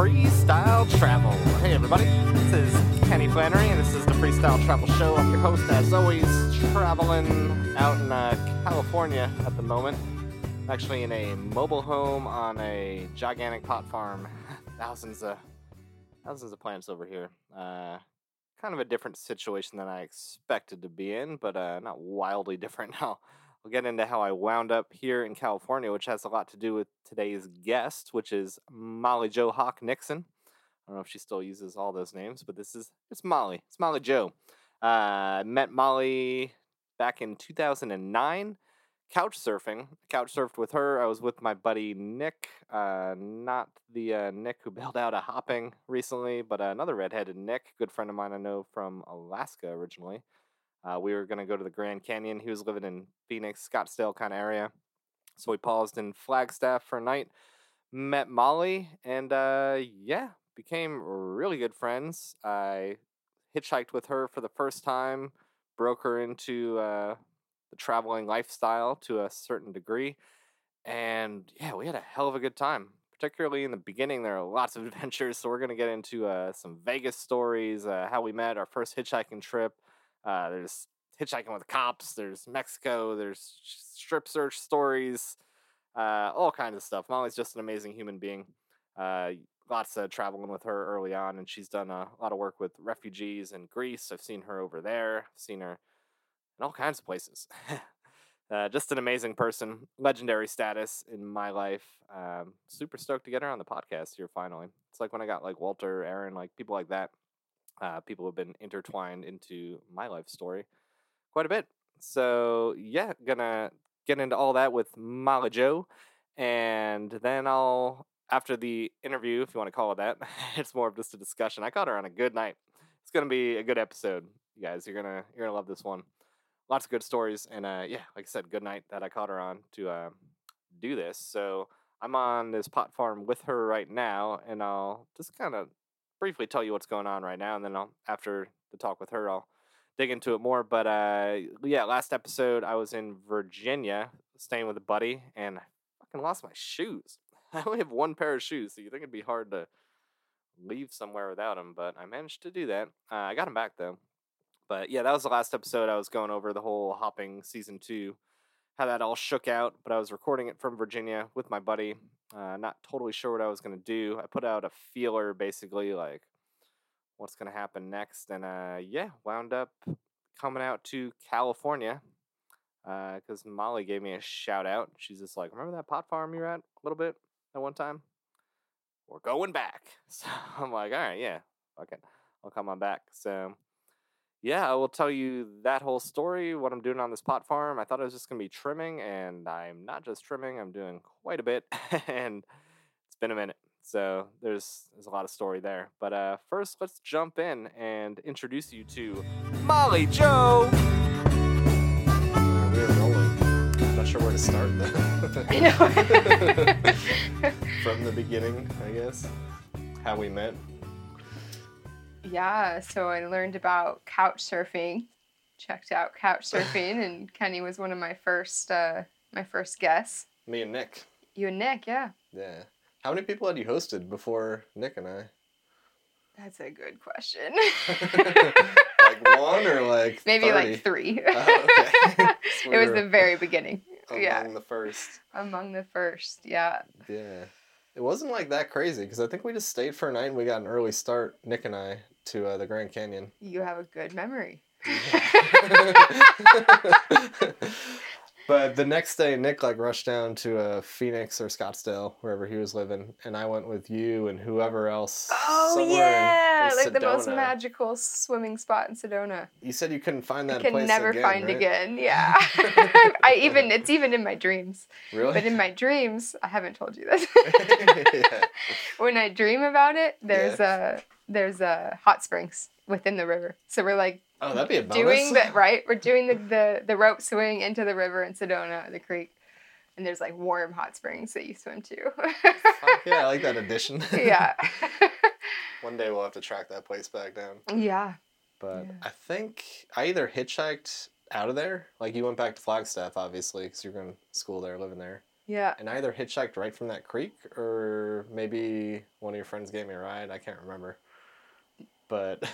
Freestyle Travel. Hey, everybody, this is Kenny Flannery, and this is the Freestyle Travel Show. I'm your host, as always, traveling out in uh, California at the moment. I'm actually in a mobile home on a gigantic pot farm. thousands of thousands of plants over here. Uh, kind of a different situation than I expected to be in, but uh, not wildly different now. We'll get into how I wound up here in California, which has a lot to do with today's guest, which is Molly Jo Hawk Nixon. I don't know if she still uses all those names, but this is it's Molly. It's Molly Jo. Uh, met Molly back in 2009, couch surfing. Couch surfed with her. I was with my buddy Nick, uh, not the uh, Nick who bailed out of hopping recently, but another redheaded Nick, good friend of mine I know from Alaska originally. Uh, we were going to go to the Grand Canyon. He was living in Phoenix, Scottsdale kind of area. So we paused in Flagstaff for a night, met Molly, and uh, yeah, became really good friends. I hitchhiked with her for the first time, broke her into uh, the traveling lifestyle to a certain degree. And yeah, we had a hell of a good time. Particularly in the beginning, there are lots of adventures. So we're going to get into uh, some Vegas stories, uh, how we met, our first hitchhiking trip, uh, there's hitchhiking with cops. There's Mexico. There's strip search stories. Uh, all kinds of stuff. Molly's just an amazing human being. Uh, lots of traveling with her early on, and she's done a lot of work with refugees in Greece. I've seen her over there. I've seen her in all kinds of places. uh, just an amazing person, legendary status in my life. Um, super stoked to get her on the podcast here finally. It's like when I got like Walter, Aaron, like people like that uh, people have been intertwined into my life story quite a bit. So yeah, gonna get into all that with Molly Jo, and then I'll after the interview, if you want to call it that, it's more of just a discussion. I caught her on a good night. It's gonna be a good episode, you guys. You're gonna you're gonna love this one. Lots of good stories, and uh, yeah, like I said, good night that I caught her on to uh, do this. So I'm on this pot farm with her right now, and I'll just kind of briefly tell you what's going on right now, and then I'll after the talk with her, I'll dig into it more. But uh, yeah, last episode I was in Virginia staying with a buddy, and I fucking lost my shoes. I only have one pair of shoes, so you think it'd be hard to leave somewhere without them, but I managed to do that. Uh, I got them back though. But yeah, that was the last episode. I was going over the whole hopping season two, how that all shook out. But I was recording it from Virginia with my buddy, uh, not totally sure what I was going to do. I put out a feeler basically like what's going to happen next. And uh, yeah, wound up coming out to California because uh, Molly gave me a shout out. She's just like, Remember that pot farm you were at a little bit at one time? We're going back. So I'm like, All right, yeah, okay, I'll come on back. So yeah, I will tell you that whole story, what I'm doing on this pot farm. I thought I was just going to be trimming, and I'm not just trimming, I'm doing quite a bit, and it's been a minute. So there's there's a lot of story there. But uh, first, let's jump in and introduce you to Molly Jo. We're rolling. not sure where to start though. From the beginning, I guess. How we met. Yeah, so I learned about couch surfing, checked out couch surfing, and Kenny was one of my first uh, my first guests. Me and Nick. You and Nick, yeah. Yeah. How many people had you hosted before Nick and I? That's a good question. like one or like maybe 30? like three. Oh, okay. it was the very beginning. Among yeah. the first. Among the first, yeah. Yeah. It wasn't like that crazy because I think we just stayed for a night and we got an early start, Nick and I, to uh, the Grand Canyon. You have a good memory. but the next day, Nick like rushed down to uh, Phoenix or Scottsdale, wherever he was living, and I went with you and whoever else. Oh yeah, like Sedona. the most magical swimming spot in Sedona. You said you couldn't find that. I can never again, find right? again. Yeah, I even it's even in my dreams. Really? But in my dreams, I haven't told you this. yeah. When I dream about it, there's yeah. a there's a hot springs within the river. So we're like Oh, that'd be a bonus. Doing the right, we're doing the, the the rope swing into the river in Sedona, the creek, and there's like warm hot springs that you swim to. yeah, I like that addition. yeah. One day we'll have to track that place back down. Yeah. But yeah. I think I either hitchhiked out of there, like you went back to Flagstaff, obviously, because you're going to school there, living there. Yeah. and I either hitchhiked right from that creek or maybe one of your friends gave me a ride. I can't remember. But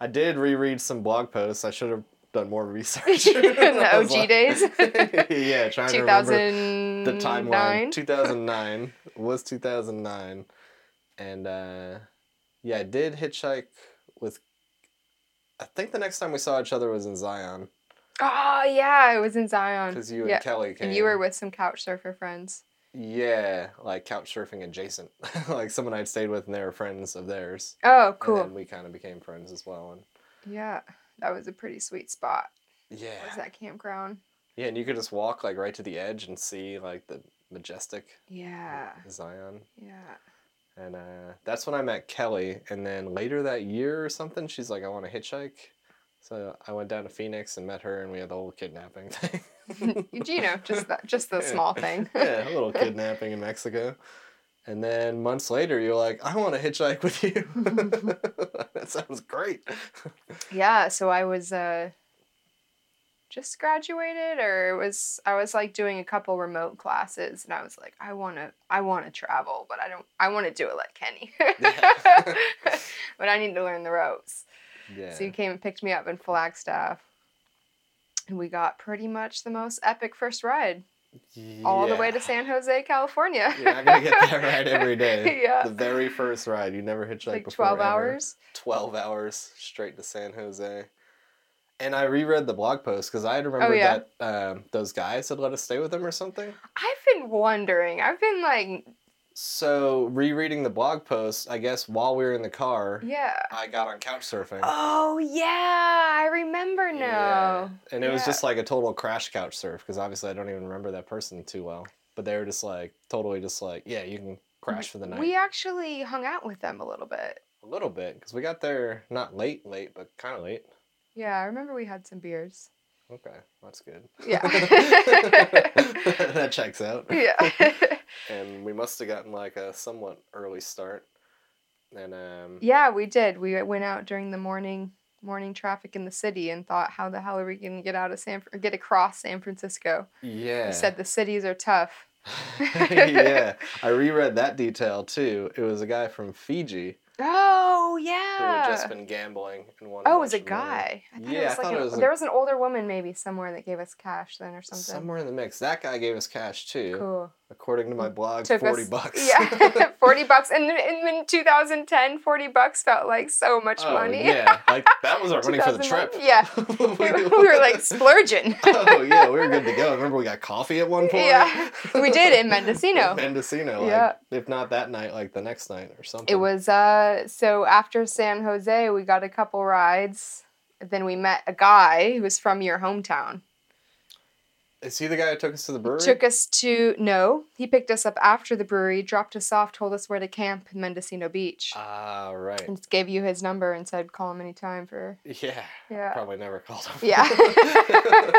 I did reread some blog posts. I should have done more research. In the OG days? yeah, trying to remember 2009. the timeline. 2009 was 2009, and uh, yeah, I did hitchhike with. I think the next time we saw each other was in Zion Oh yeah, it was in Zion. because you and yeah. Kelly came. And you were with some couch surfer friends. Yeah, like couch surfing adjacent, like someone I'd stayed with, and they were friends of theirs. Oh, And cool. then we kind of became friends as well, and Yeah, that was a pretty sweet spot. yeah, was that campground? yeah, and you could just walk like right to the edge and see like the majestic Yeah, Zion. yeah. And uh, that's when I met Kelly. And then later that year or something, she's like, I want to hitchhike. So I went down to Phoenix and met her, and we had the whole kidnapping thing. you know, just that, just the Yeah. small thing. yeah, a little kidnapping in Mexico. And then months later, you're like, I want to hitchhike with you. that sounds great. yeah, so I was uh just graduated or it was I was like doing a couple remote classes and I was like I want to I want to travel, but I don't I want to do it like Kenny. But I need to learn the ropes. Yeah. So you came and picked me up in Flagstaff. And we got pretty much the most epic first ride all the way to San Jose, California. You're not gonna get that ride every day. Yeah. The very first ride, you never hitchhiked like before. 12 ever. hours. 12 hours straight to San Jose. And I reread the blog post because I had remembered Oh, yeah. that um, those guys had let us stay with them or something. I've been wondering. I've been like, So rereading the blog post, I guess while we were in the car, yeah. I got on couch surfing. Oh yeah, I remember now. Yeah. And it was just like a total crash couch surf because obviously I don't even remember that person too well. But they were just like totally just like, yeah, you can crash for the night. We actually hung out with them a little bit. a little bit because we got there not late, late, but kind of late. Yeah, I remember we had some beers. Okay, that's good. Yeah. that checks out. Yeah. And we must have gotten like a somewhat early start. And um, yeah, we did. We went out during the morning morning traffic in the city and thought, how the hell are we gonna get out of San or get across San Francisco? yeah. Said the cities are tough. yeah. I reread that detail too. It was a guy from Fiji Oh who yeah. had just been gambling and won. Oh, it was a guy. I thought Yeah, it was I like thought an- it was there was an older woman maybe somewhere that gave us cash then or something. Somewhere in the mix. That guy gave us cash too. Cool. According to my blog, Took 40 us, bucks. Yeah, 40 bucks. And in, in 2010, 40 bucks felt like so much oh, money. yeah. Like that was our money for the trip. Yeah. we were like splurging. oh yeah, we were good to go. Remember we got coffee at one point. Yeah, we did in Mendocino. Mendocino. Like, Yeah. If not that night, like the next night or something. It was uh so after San Jose, we got a couple rides. Then we met a guy who was from your hometown. Is he the guy who took us to the brewery? Took us to no, he picked us up after the brewery, dropped us off, told us where to camp in Mendocino Beach, Ah, right. and just gave you his number and said call him anytime for Yeah. yeah. Probably never called him. Yeah.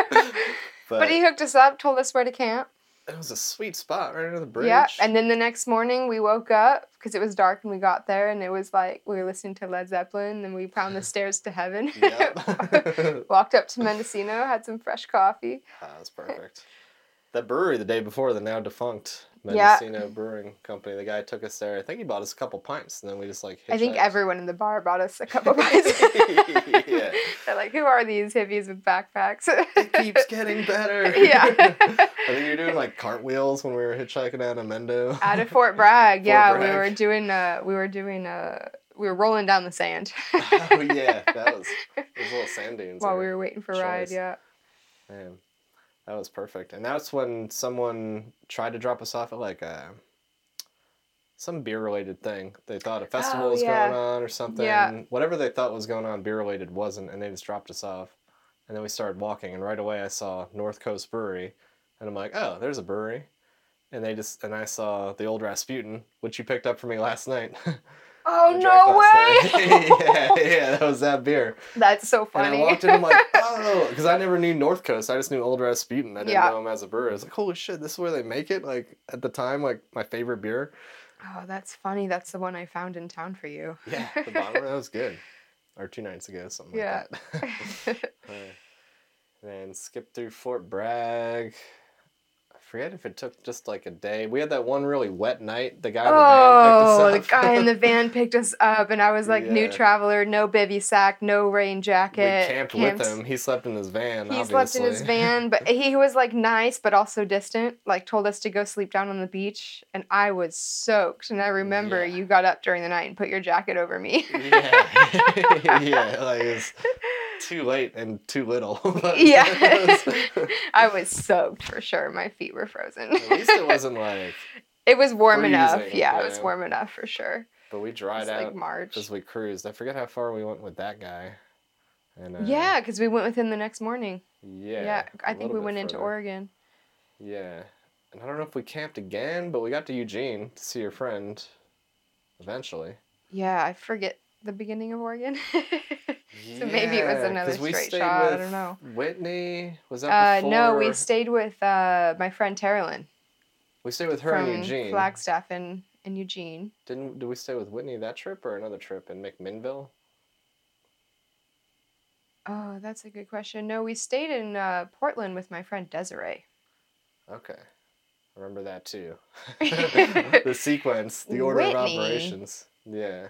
but But he hooked us up, told us where to camp. It was a sweet spot right under the bridge. Yeah, and then the next morning we woke up because it was dark and we got there and it was like we were listening to Led Zeppelin and we found the stairs to heaven. Walked up to Mendocino, had some fresh coffee. Ah, that's perfect. That brewery the day before, the now defunct Yeah. Mendocino Brewing Company, the guy took us there. I think he bought us a couple pints, and then we just like. I think everyone in the bar bought us a couple bites. Yeah. They're like, who are these hippies with backpacks? It keeps getting better. Yeah. I think you're doing like cartwheels when we were hitchhiking out of Mendo. Out of Fort Bragg, yeah, we were doing uh we were doing uh we were rolling down the sand. oh yeah, that was those little sand dunes. while we were waiting for a ride, yeah. Man, that was perfect. And that's when someone tried to drop us off at like a some beer related thing. They thought a oh, festival Oh, was yeah. going on or something. Yeah. Whatever they thought was going on beer related wasn't, and they just dropped us off. And then we started walking, and right away I saw North Coast Brewery, and I'm like, oh, there's a brewery. And they just and I saw the old Rasputin, which you picked up for me last night. Oh no way! yeah, yeah, that was that beer. That's so funny. And. I walked in, I'm like, oh, because I never knew North Coast. I just knew Old Rasputin. I didn't Yeah. know him as a brewer. I was like, holy shit, this is where they make it. Like at the time, like my favorite beer. Oh, that's funny. That's the one I found in town for you. Yeah, the bottom that was good. Or two nights ago, something Yeah. like that. Uh, then skip through Fort Bragg. Forget if it took just like a day. We had that one really wet night. The guy in the Oh, van the picked us oh, up. guy in the van picked us up, and I was like, new traveler, no bivy sack, no rain we jacket. camped, camped- with him. He slept in his van. He obviously. slept in his van, but he was like nice, but also distant. Like told us to go sleep down on the beach, and I was soaked. And I remember Yeah. you got up during the night and put your jacket over me. yeah, yeah, like too late and too little. Yeah. I was soaked for sure. My feet were frozen. At least it wasn't like. It was warm enough. freezing, Yeah, it was warm enough for sure. But we dried was out like March. as we cruised. I forget how far we went with that guy. And uh, Yeah, because we went with him the next morning. yeah, Yeah, I think we went into. Oregon. Yeah, and I don't know if we camped again, but we got to Eugene to see your friend. Eventually. Yeah, I forget the beginning of Oregon. So maybe it was another straight shot, I don't know. Whitney was uh, that before? no, we stayed with uh, my friend Terilyn we stayed with her from in Eugene. Flagstaff and in Eugene. Didn't did we stay with Whitney that trip or another trip in McMinnville? Oh, that's a good question. No, we stayed in uh, Portland with my friend Desiree. Okay. Remember that too. the sequence, the order Whitney. of operations. Yeah.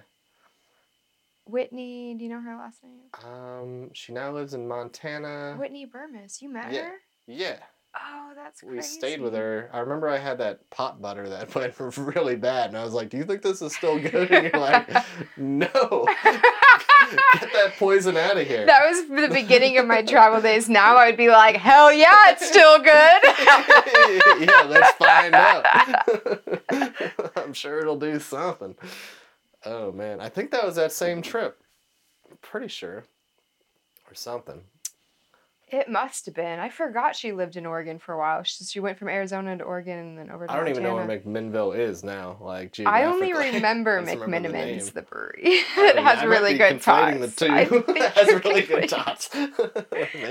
Whitney, do you know her last name? Um, she now lives in Montana. Whitney Burmis. You met yeah. her? Yeah, Oh, that's crazy. we stayed with her. I remember I had that pot butter that went really bad, and I was like, "Do you think this is still good?" And you're like, "No, get that poison out of here." That was the beginning of my travel days. Now I'd be like, hell yeah, it's still good. yeah, let's find out. I'm sure it'll do something. Oh man, I think that was that same trip. I'm pretty sure. Or something. It must have been. I forgot she lived in Oregon for a while. She, she went from Arizona to Oregon and then over to I don't even know where McMinnville is now. Like I only remember remember the the brewery. It yeah, has I really good tots. The two. I it has really good tots.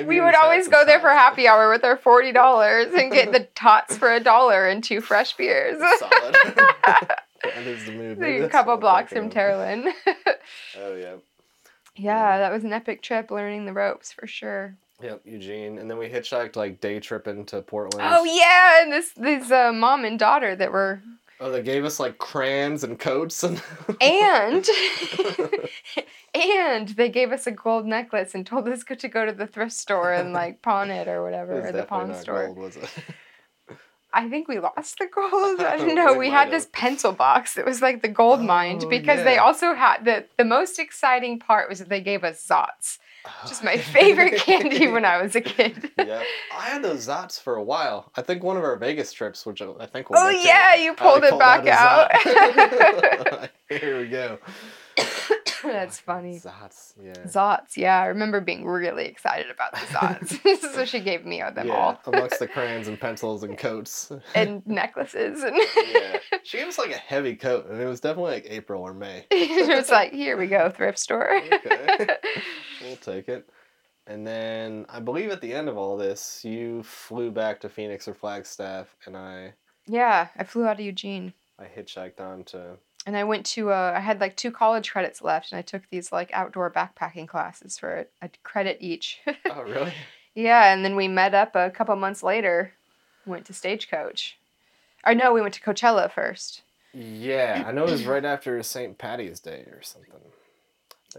We would always go there for happy hour with our forty dollars and get the tots for a dollar and two fresh beers. Solid. That is the. Maybe a couple blocks from of. Terilyn. Oh yeah. yeah, that was an epic trip, learning the ropes for sure. Yep, Eugene, and then we hitchhiked like day tripping to Portland. Oh yeah, and this this uh, mom and daughter that were Oh, they gave us like crayons and coats and. and and they gave us a gold necklace and told us to go to the thrift store and like pawn it or whatever It or the pawn store. gold, was it? I think we lost the gold. I don't know. We had this pencil box that was like the gold mine Oh, because they also had the the most exciting part was that they gave us Zotz, which is my favorite candy when I was a kid. yeah, I had those Zotz for a while. I think one of our Vegas trips, which I think we'll Oh to, yeah, you I pulled it pulled back out out. Here we go. That's funny. Zotz, yeah. Zotz, yeah, I remember being really excited about the Zotz. so she gave me of them yeah, all. amongst the crayons and pencils and coats. And necklaces and yeah, she gave us like a heavy coat, and it was definitely like April or May. it was like, here we go, thrift store. Okay. We'll take it. And then I believe at the end of all this, you flew back to Phoenix or Flagstaff, and I yeah, I flew out of Eugene. I hitchhiked on to. And I went to, uh, I had like two college credits left, and I took these like outdoor backpacking classes for a, a credit each. Oh really? yeah, and then we met up a couple months later, went to Stagecoach. Or no, we went to Coachella first. Yeah, I know it was right after St. Patty's Day or something.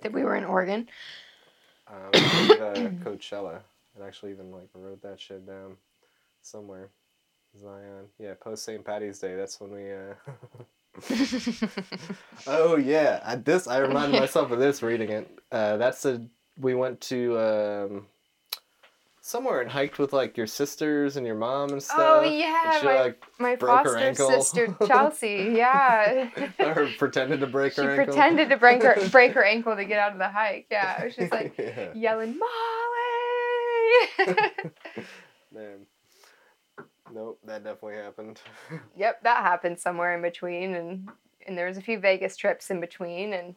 That we were in Oregon. Um, I uh, Coachella. I actually even like wrote that shit down somewhere. Zion. Yeah, post St. Patty's Day. That's when we. Uh... oh yeah, I, this I reminded myself of this reading it. Uh, that's a we went to um, somewhere and hiked with like your sisters and your mom and stuff. Oh yeah, she my, like my foster sister Chelsea. Yeah, or pretended to break she her ankle. pretended to break her break her ankle to get out of the hike. Yeah, she was like yeah. yelling Molly. Man. Nope, that definitely happened. yep, that happened somewhere in between, and and there was a few Vegas trips in between, and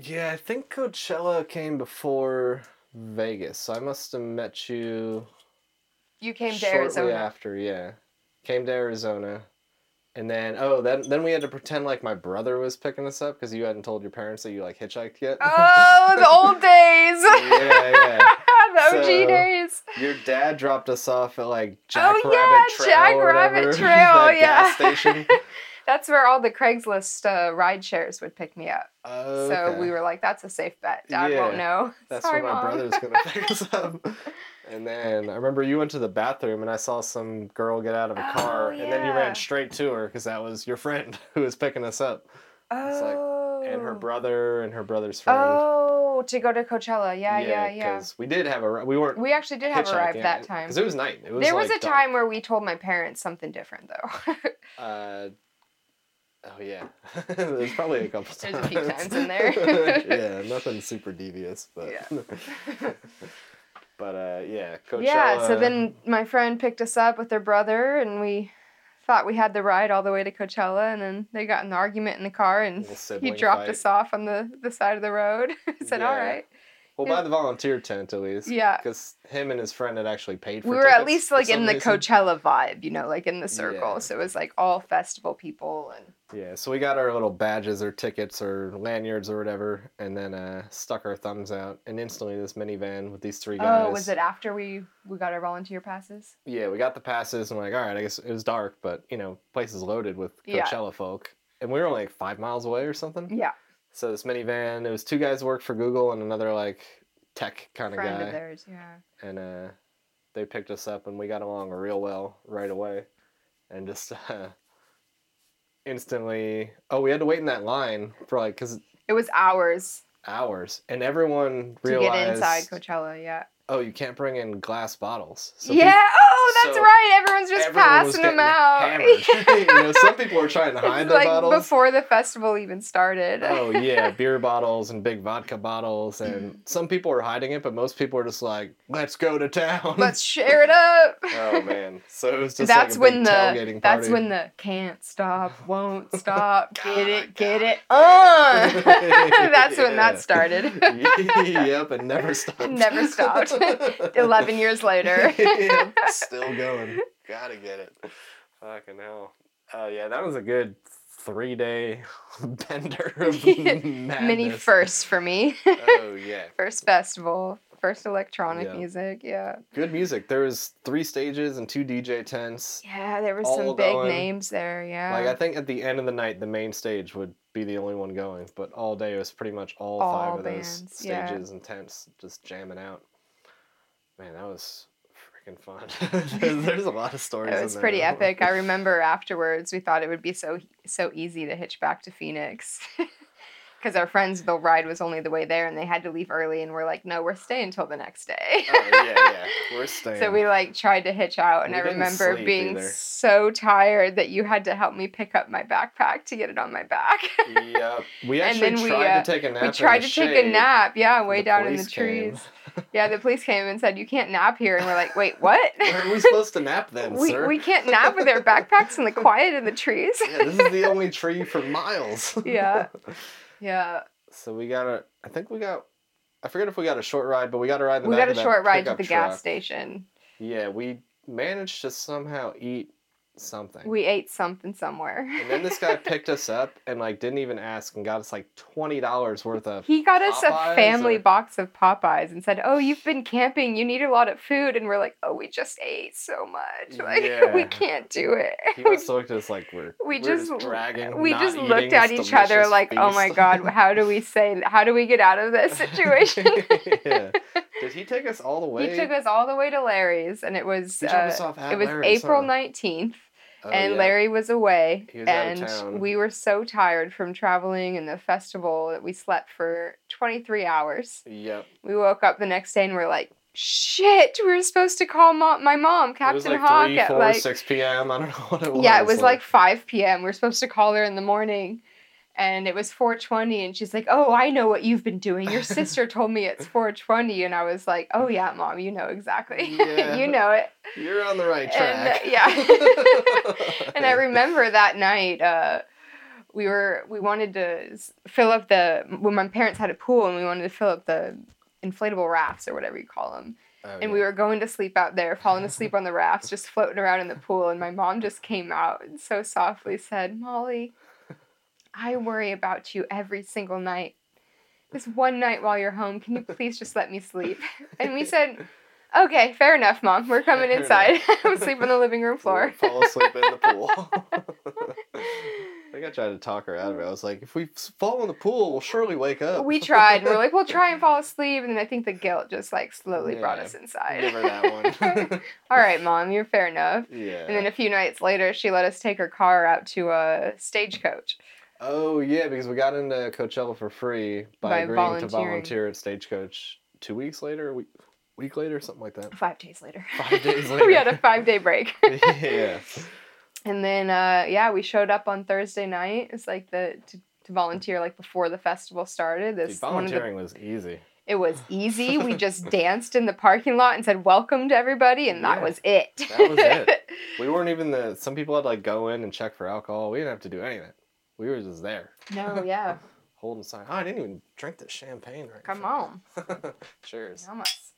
yeah, I think Coachella came before Vegas, so I must have met you you came to Arizona. after. Yeah, came to Arizona, and then oh, then then we had to pretend like my brother was picking us up because you hadn't told your parents that you like hitchhiked yet. Oh, the old days. yeah, yeah. So- days. Your dad dropped us off at like Jack Oh, Rabbit yeah, Trail. Jack Rabbit Trail, that yeah. gas station. That's where all the Craigslist uh, ride shares would pick me up. Oh, So we were like, "That's a safe bet. Dad Yeah, won't know." That's Sorry, where my Mom. brother's gonna pick us up. And then I remember you went to the bathroom and I saw some girl get out of a Oh, car, and then you ran straight to her because that was your friend who was picking us up, It's like- oh. and her brother and her brother's friend. Oh, to go to Coachella. Yeah, yeah, yeah. Because we did have a we weren't. We actually did have a ride that time. because it was night. It was there was like a dark. time where we told my parents something different, though. Uh, oh yeah, there's probably a couple There's a few times in there. yeah, nothing super devious, but. Yeah. but uh, yeah, Coachella. yeah, so then my friend picked us up with their brother, and we thought we had the ride all the way to Coachella, and then they got an argument in the car, and he dropped fight. us off on the, the side of the road. said, "All Yeah. right." Well, Yeah. by the volunteer tent at least. Yeah. Because him and his friend had actually paid for. We were at least like in the reason. Coachella vibe, you know, like in the circle. Yeah. So it was like all festival people and Yeah, so we got our little badges or tickets or lanyards or whatever, and then uh, stuck our thumbs out, and instantly this minivan with these three guys. Oh, was it after we we got our volunteer passes? Yeah, we got the passes, and we're like, all right, I guess it was dark, but you know, place is loaded with Yeah. Coachella folk, and we were only like five miles away or something. Yeah, So this minivan, it was two guys who worked for Google and another like tech kind of guy. friend of theirs. Yeah. and uh, they picked us up, and we got along real well right away, and just uh, instantly. Oh, we had to wait in that line for like because It was hours hours, and everyone realized. to get inside Coachella. Yeah. Oh, you can't bring in glass bottles. So yeah. Oh, that's so right. Everyone's just everyone passing them out. you know, some people are trying to hide their like bottles. before the festival even started. oh yeah, beer bottles and big vodka bottles, and some people are hiding it, but most people are just like, "Let's go to town." Let's share it up. oh man, so it was just that's like when the that's when the can't stop, won't stop, get it, get it, uh. that's when that started. yep, and never stopped. Never stopped. Eleven years later. Yep, Still going. Gotta get it. Fucking hell. Oh yeah, that was a good three day bender of Mini madness. first for me. Oh yeah. first festival, first electronic Yeah. music. Yeah. Good music. There was three stages and two DJ tents. Yeah, there were some big going. names there. Yeah. Like I think at the end of the night, the main stage would be the only one going, but all day it was pretty much all, All five of bands, those yeah. stages and tents just jamming out. Man, that was freaking fun. there's, a lot of stories. it was there. pretty epic. I remember afterwards we thought it would be so so easy to hitch back to Phoenix. Because our friends, the ride was only the way there, and they had to leave early, and we're like, "No, we're staying till the next day." oh yeah, yeah. We're staying. So we like tried to hitch out, and We I remember being either. so tired that you had to help me pick up my backpack to get it on my back. Yep. We And actually then we, tried uh, to take a nap. we tried to take a nap, yeah, way The down in the trees. Yeah, the police came and said you can't nap here, and we're like, wait, what? Where are we supposed to nap then, we, sir? we can't nap with our backpacks in the quiet in the trees. yeah, this is the only tree for miles. Yeah. Yeah, So we got a. I think we got. I forget if we got a short ride, but we got a ride the we got a short ride to the gas station. Yeah, we managed to somehow eat something. We ate something somewhere. and then this guy picked us up and like didn't even ask and got us like twenty dollars worth of. He got us a family or- box of Popeyes and said, "Oh, you've been camping. You need a lot of food." And we're like, "Oh, we just ate so much. Like we can't do it." He must looked at us like we're. we we're just, dragging. we just looked at each other like oh my god how do we say how do we get out of this situation yeah. Did he take us all the way? he took us all the way to larry's and it was uh, us off at it was Larry's, april huh? 19th Oh, and yeah. larry was away was and we were so tired from traveling and the festival that we slept for 23 hours Yep. we woke up the next day and we're like shit we were supposed to call mom, my mom captain like hawk three, at like 6 p.m. I don't know what it was. yeah, it was like 5 p.m. We're supposed to call her in the morning. And it was 420 and she's like, "Oh, I know what you've been doing. Your sister told me it's 420." And I was like, "Oh yeah, mom, you know exactly. Yeah. you know it." You're on the right And, uh, track. yeah. And I remember that night uh we were we wanted to fill up the when my parents had a pool and we wanted to fill up the inflatable rafts or whatever you call them. Oh, And yeah. we were going to sleep out there, falling asleep on the rafts, just floating around in the pool. And my mom just came out and so softly said, Molly, I worry about you every single night. this one night while you're home, can you please just let me sleep? And we said, okay, fair enough, mom. We're coming Fair inside. I'm sleep on the living room floor. Fall asleep in the pool. I think I tried to talk her out of it. I was like, if we fall in the pool, we'll surely wake up. we tried. And we're like, we'll try and fall asleep. And then I think the guilt just like slowly brought us inside. Give her that one. All right, mom, you're fair enough. yeah. And then a few nights later, she let us take her car out to a stagecoach. Oh yeah, because we got into Coachella for free by, By agreeing to volunteer at Stagecoach two weeks later, a week, week later, something like that. Five days later. Five days later. we had a five day break. yeah. And then, uh, yeah, we showed up on Thursday night. It's like the to, to volunteer like before the festival started. Dude, This one of the, volunteering was easy. it was easy. We just danced in the parking lot and said welcome to everybody, and that was it. that was it. We weren't even the. Some people had to like go in and check for alcohol. We didn't have to do anything. We were just there, no, yeah, holding sign. Oh, I didn't even drink the champagne right. come on, Cheers. Vamos.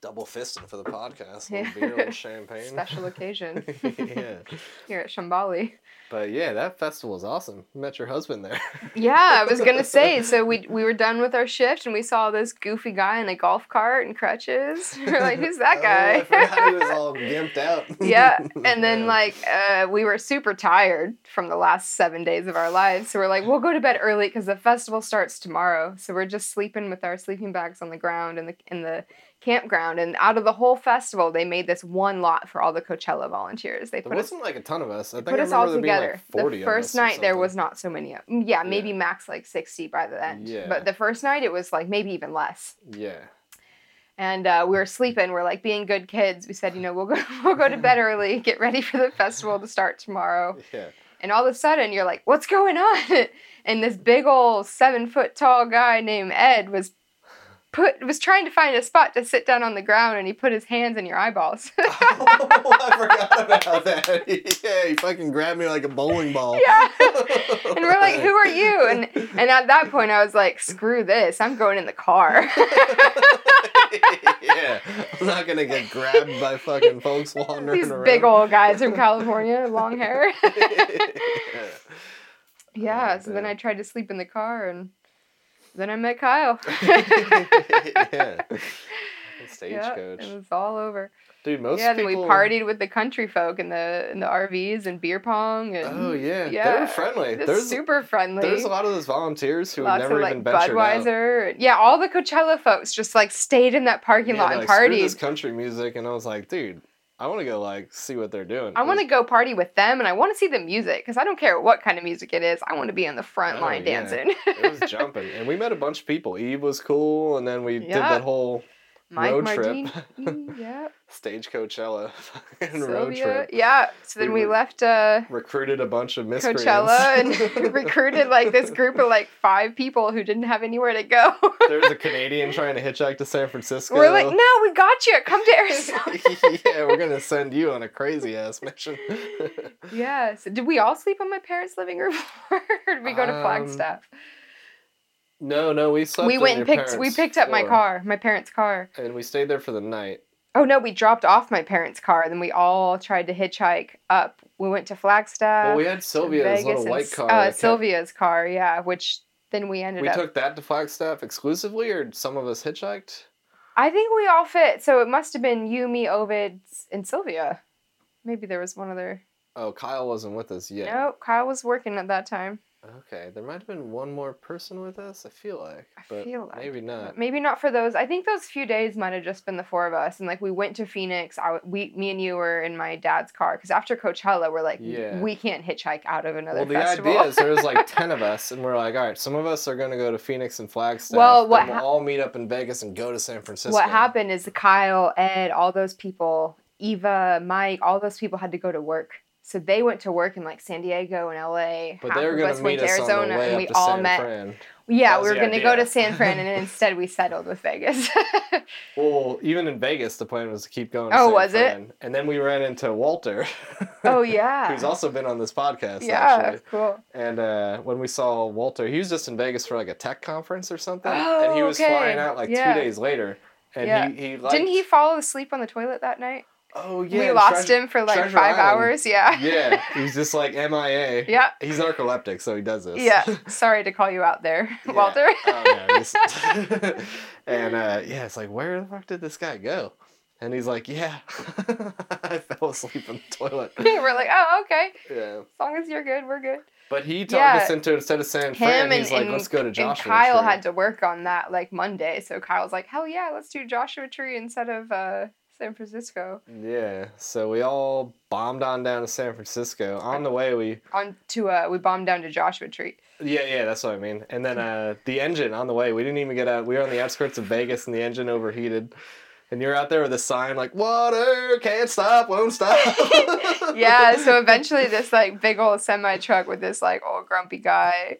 Double fisting for the podcast. Yeah. beer, champagne. special occasion yeah. here at Shambali. But yeah, that festival was awesome. Met your husband there. Yeah, I was gonna say. So we we were done with our shift, and we saw this goofy guy in a golf cart and crutches. We're like, who's that Oh, guy? I forgot he was all gimped out. yeah and then like uh, we were super tired from the last seven days of our lives so we're like we'll go to bed early because the festival starts tomorrow so we're just sleeping with our sleeping bags on the ground in the in the campground and out of the whole festival they made this one lot for all the coachella volunteers they There put us wasn't like a ton of us. I think put I us all remember there being, together Like 40 the first night there was not so many mm, yeah maybe Yeah. max like 60 by the end Yeah. but the first night it was like maybe even less Yeah. and uh, we were sleeping. We're like being good kids. We said, you know, we'll go, we'll go to bed early, get ready for the festival to start tomorrow. Yeah. And all of a sudden, you're like, what's going on? And this big old seven foot tall guy named Ed was put was trying to find a spot to sit down on the ground, and he put his hands in your eyeballs. oh, I forgot about that. yeah, he fucking grabbed me like a bowling ball. yeah. And we're like, who are you? And and at that point, I was like, screw this. I'm going in the car. yeah, I'm not gonna get grabbed by fucking folks wandering These around. big old guys from California, long hair. yeah. Yeah, Oh, so then. I tried to sleep in the car and then I met Kyle. yeah. Stagecoach. it was all over. Dude, most yeah, then people. we partied with the country folk in the in the RVs and beer pong and Oh yeah, yeah they were friendly. There's super friendly. there's a lot of those volunteers who Lots have never of like even ventured out. Budweiser. Yeah, all the Coachella folks just like stayed in that parking Yeah, lot and like, "Screw this country music, and I was like, dude, I want to go like see what they're doing. I want to go party with them and I want to see the music because I don't care what kind of music it is. I want to be on the front Oh, line yeah. dancing. It was jumping, and we met a bunch of people. Eve was cool, and then we did that whole Mike road Mardini, trip, yeah. stage Coachella road trip. yeah. So then We we left uh, Recruited a bunch of miscreants. Coachella and recruited like this group of like five people who didn't have anywhere to go. There's a Canadian trying to hitchhike to San Francisco. We're like, no, we got you. Come to Arizona. yeah, we're gonna send you on a crazy ass mission. yeah. So did we all sleep on my parents' living room floor, or did we go to Um, Flagstaff? No, no, we slept. We went and picked. We picked up my car, my parents' car. and we stayed there for the night. Oh no, we dropped off my parents' car. Then we all tried to hitchhike up. We went to Flagstaff. well, we had Sylvia's little white car. Uh, kept- Sylvia's car, yeah. Which then we ended We up. We took that to Flagstaff exclusively, or some of us hitchhiked. I think we all fit. So it must have been you, me, Ovid, and Sylvia. Maybe there was one other. Oh, Kyle wasn't with us yet. No, Kyle was working at that time. Okay, there might have been one more person with us. I feel like, I but feel like, maybe not. Maybe not for those. I think those few days might have just been the four of us, and like we went to Phoenix. I, we, me and you were in my dad's car because after Coachella, we're like, Yeah. we can't hitchhike out of another Well, the festival. idea is there was like ten of us, and we're like, all right, some of us are gonna go to Phoenix and Flagstaff. Well, what we'll hap- all meet up in Vegas and go to San Francisco. what happened is Kyle, Ed, all those people, Eva, Mike, all those people had to go to work. So they went to work in like San Diego and LA. But Half they were of us meet went to on Arizona and we to all San met. Fran. Yeah, we were gonna go to San Fran and instead we settled with Vegas. Well, even in Vegas, the plan was to keep going. To Oh, San was it? And then we ran into Walter. oh yeah. Who's also been on this podcast, yeah, actually. cool. And uh, when we saw Walter, he was just in Vegas for like a tech conference or something. Oh, and he was okay. flying out like Yeah. two days later. And Yeah. he, he liked, Didn't he fall asleep on the toilet that night? Oh yeah. we lost Treasure- him for like Treasure five Island. hours. Yeah. Yeah, he's just like MIA. Yeah. He's narcoleptic, so he does this. Yeah. Sorry to call you out there, Yeah. Walter. Oh, no, he's- and uh, yeah, it's like, where the fuck did this guy go? And he's like, yeah, I fell asleep in the toilet. We're like, oh, okay. Yeah. As long as you're good, we're good. But he talked Yeah. us into instead of San Fran, Him he's and, like, and, let's go to and Joshua. Kyle Tree. had to work on that like Monday, so Kyle's like, hell yeah, let's do Joshua Tree instead of uh, San Francisco. Yeah, so we all bombed on down to San Francisco. On the way, we On to uh, we bombed down to Joshua Tree. yeah, yeah, that's what I mean. And then uh, the engine on the way, we didn't even get out. We were on the outskirts of Vegas, and the engine overheated. And you're out there with a sign like "Water can't stop, won't stop." yeah, so eventually this like big old semi truck with this like old grumpy guy.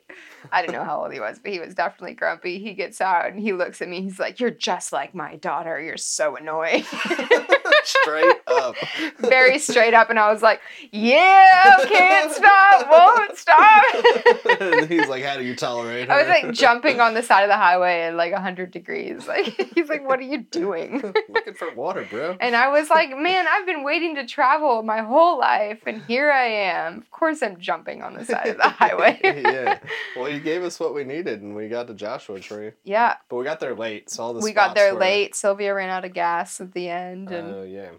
I don't know how old he was, but he was definitely grumpy. He gets out and he looks at me. He's like, "You're just like my daughter. You're so annoying." straight up. Very straight up, and I was like, "Yeah, can't stop, won't stop." And he's like, "How do you tolerate?" I was like jumping on the side of the highway at like 100 degrees. Like he's like, "What are you doing?" looking for water, bro. And I was like, "Man, I've been waiting to travel my whole life, and here I am. Of course, I'm jumping on the side of the highway." yeah. Well, he gave us what we needed, and we got to Joshua Tree. yeah, But we got there late, so all the we got there were- late. Sylvia ran out of gas at the end, and Oh yeah.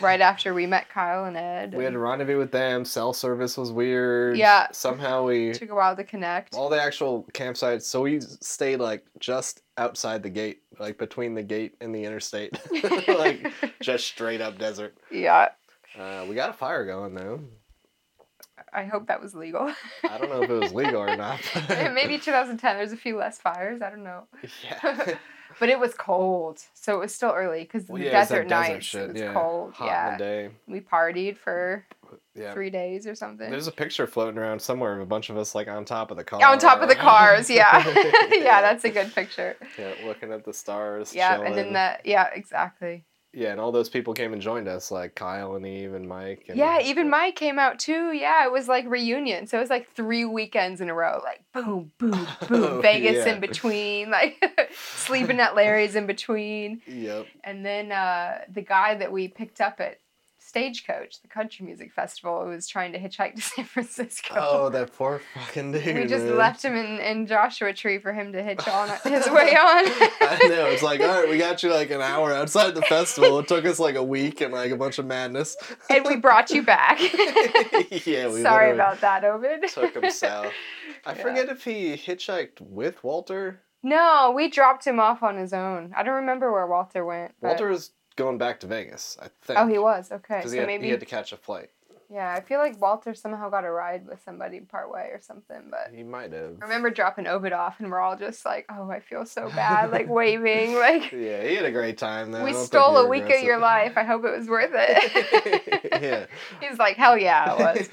right after we met Kyle and Ed, We had a rendezvous with them. Cell service was weird. Yeah. Somehow we took a while to connect. all the actual campsites. So we stayed like just outside the gate, like between the gate and the interstate, like just straight up desert. yeah, Uh, we got a fire going though. I hope that was legal. I don't know if it was legal or not. Maybe 2010. There's a few less fires. I don't know. Yeah. But it was cold, so it was still early because Well, the yeah, desert nights. it was yeah. cold. Hot yeah, the we partied for Yeah. three days or something. There's a picture floating around somewhere of a bunch of us like on top of the car. on top of the cars, yeah. yeah, that's a good picture. Yeah, looking at the stars. Yeah, and then chilling. that, yeah, exactly. Yeah, and all those people came and joined us, like Kyle and Eve and Mike. And, Yeah, even Mike came out too. Yeah, it was like reunion. So it was like three weekends in a row, like boom, boom, boom. Oh, Vegas yeah. in between, like sleeping at Larry's in between. Yep. And then uh, the guy that we picked up at Stagecoach, the country music festival, was trying to hitchhike to San Francisco. Oh, that poor fucking dude. we just man. left him in, in Joshua Tree for him to hitch on his way on. I know. It's like, all right, we got you like an hour outside the festival. It took us like a week and like a bunch of madness. and we brought you back. yeah, we Sorry about that, Ovid. took him south. I Yeah. forget if he hitchhiked with Walter. No, we dropped him off on his own. I don't remember where Walter went. Walter was going back to Vegas, I think. Oh, he was okay. Because So he, had- maybe he had to catch a flight. yeah. I feel like Walter somehow got a ride with somebody partway or something. But He might have. I remember dropping Ovid off, and we're all just like, "Oh, I feel so bad," like waving, like Yeah, he had a great time though. We stole a week of your life. I hope it was worth it. yeah. He's like, "Hell yeah, it was."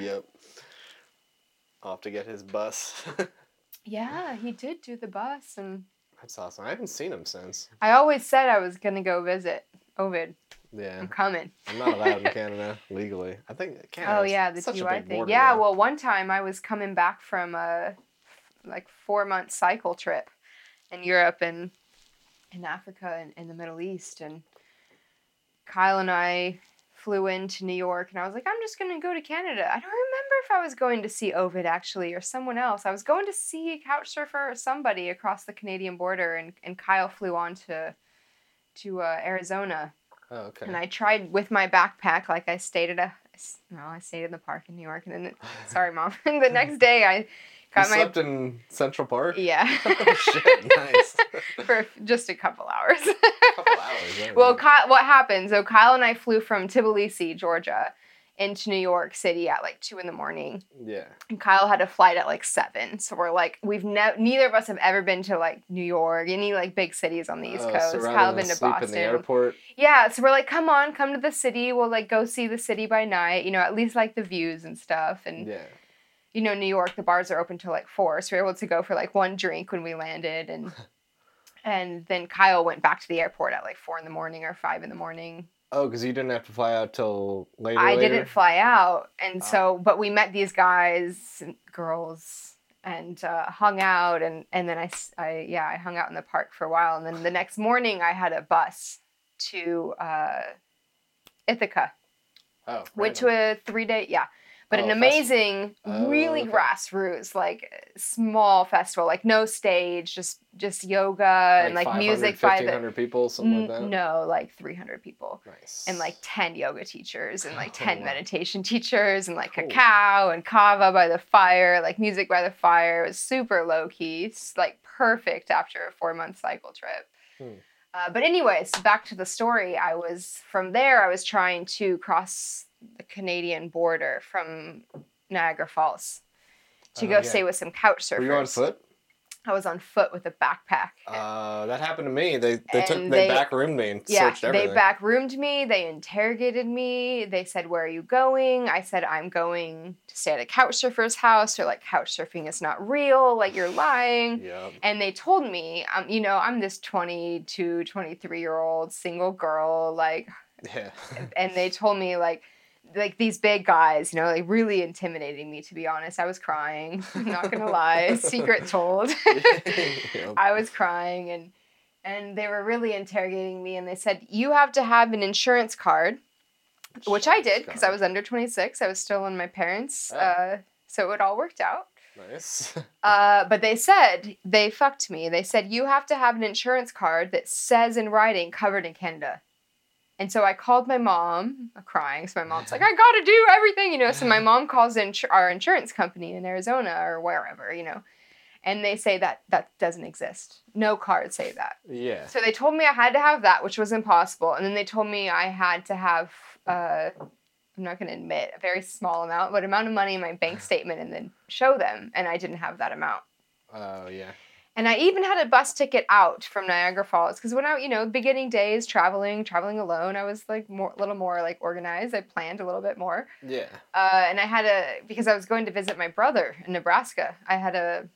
yep. Off to get his bus. yeah, he did do the bus, and That's awesome. I haven't seen him since. I always said I was gonna go visit Ovid. Yeah. I'm coming. I'm not allowed in Canada legally. I think Canada. Oh yeah, the DUI thing. Yeah, well, one time I was coming back from a like four month cycle trip in Europe and in Africa and in the Middle East, and Kyle and I flew into New York, and I was like, I'm just gonna go to Canada. I don't remember if I was going to see Ovid actually or someone else. I was going to see Couchsurfer or somebody across the Canadian border, and and Kyle flew on to to uh, Arizona. Oh okay. And I tried with my backpack, like I stayed at a, well, I stayed in the park in New York, and then, the, sorry, mom. And the next day, I you got my, slept in Central Park. yeah, oh shit! Nice. for just a couple hours. Hours. well, Kyle, what happened? So Kyle and I flew from Tbilisi, Georgia, into New York City at like two in the morning, yeah. and Kyle had a flight at like seven. So we're like, we've never, neither of us have ever been to like New York, any like big cities on the East Oh, Coast. So Kyle been to Boston. in the airport. Yeah, so we're like, come on, come to the city. We'll like go see the city by night. You know, at least like the views and stuff. And Yeah. you know, New York, the bars are open till like four, so we were able to go for like one drink when we landed, and and then Kyle went back to the airport at like four in the morning or five in the morning. Oh, because you didn't have to fly out till later. I later? didn't fly out, and Ah. so but we met these guys, and girls, and uh, hung out, and and then I, I yeah I hung out in the park for a while, and then the next morning I had a bus to uh, Ithaca. Oh, Went to a three day, yeah, but Oh, an festival. amazing, Oh, really okay. grassroots, like small festival, like no stage, just just yoga and like music by the 1500 people, something like that. no, like three hundred people. Nice. and like 10 yoga teachers and like Oh, 10 wow. meditation teachers and like Cool. cacao and kava by the fire like music by the fire it was super low key s- like perfect after a four month cycle trip Hmm. uh, but anyways back to the story i was from there i was trying to cross the canadian border from niagara falls to Oh, go yeah. stay with some couch surfers Were you on foot? i was on foot with a backpack Uh, that happened to me. They they took And they, they- back roomed me and Yeah, searched they everything. back roomed me. They interrogated me. They said, "Where are you going?" I said, "I'm going to stay at a couch surfer's house." They're like, "Couch surfing is not real. Like you're lying." Yep. And they told me, um, you know, I'm this 22, 23 year old single girl, like, Yeah. and they told me like. Like these big guys, you know, like really intimidating me. To be honest, I was crying. I'm not gonna lie. Secret told. I was crying and and they were really interrogating me and they said you have to have an insurance card which I did because I was under 26 I was still in my parents Oh. uh, so it all worked out nice. uh, but they said they fucked me they said you have to have an insurance card that says in writing covered in Canada and so I called my mom crying so my mom's like I gotta do everything you know so my mom calls in our insurance company in Arizona or wherever you know and they say that that doesn't exist. No cards say that. Yeah. So they told me I had to have that, which was impossible. And then they told me I had to have, uh, I'm not going to admit, a very small amount, but amount of money in my bank statement and then show them. And I didn't have that amount. Oh yeah. And I even had a bus ticket out from Niagara Falls because when I, you know, beginning days traveling, traveling alone, I was like more, a little more like organized. I planned a little bit more. Yeah. Uh, and I had a because I was going to visit my brother in Nebraska. I had a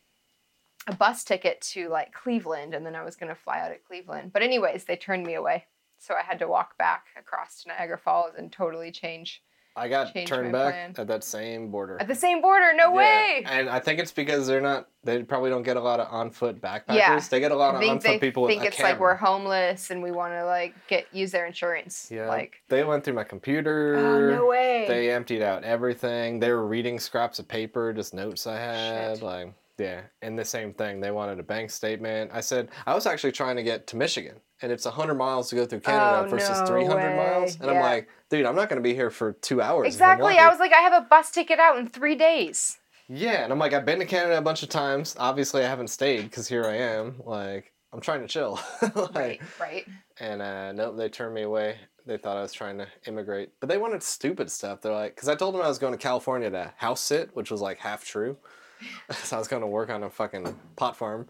a bus ticket to like Cleveland, and then I was gonna fly out at Cleveland. But anyways, they turned me away, so I had to walk back across to Niagara Falls and totally change I got turned back plan. at that same border. at the same border. No Yeah. way. And I think it's because they're not. They probably don't get a lot of on foot backpackers. Yeah. They get a lot of on foot people think with a it's like we're homeless and we want to like get use their insurance. Yeah. Like, They went through my computer. oh no way. They emptied out everything. They were reading scraps of paper, just notes I had. Shit. Like, yeah. And the same thing. They wanted a bank statement. I said, I was actually trying to get to Michigan, and it's 100 miles to go through Canada Oh, versus no 300 miles. And I'm like, dude, I'm not going to be here for two hours. exactly. I was like, I have a bus ticket out in three days. Yeah. And I'm like, I've been to Canada a bunch of times. Obviously, I haven't stayed because here I am. Like, I'm trying to chill. like, Right. Right. And uh, nope, they turned me away. They thought I was trying to immigrate, but they wanted stupid stuff. They're like, because I told them I was going to California to house sit, which was like half true. so I was going to work on a fucking pot farm.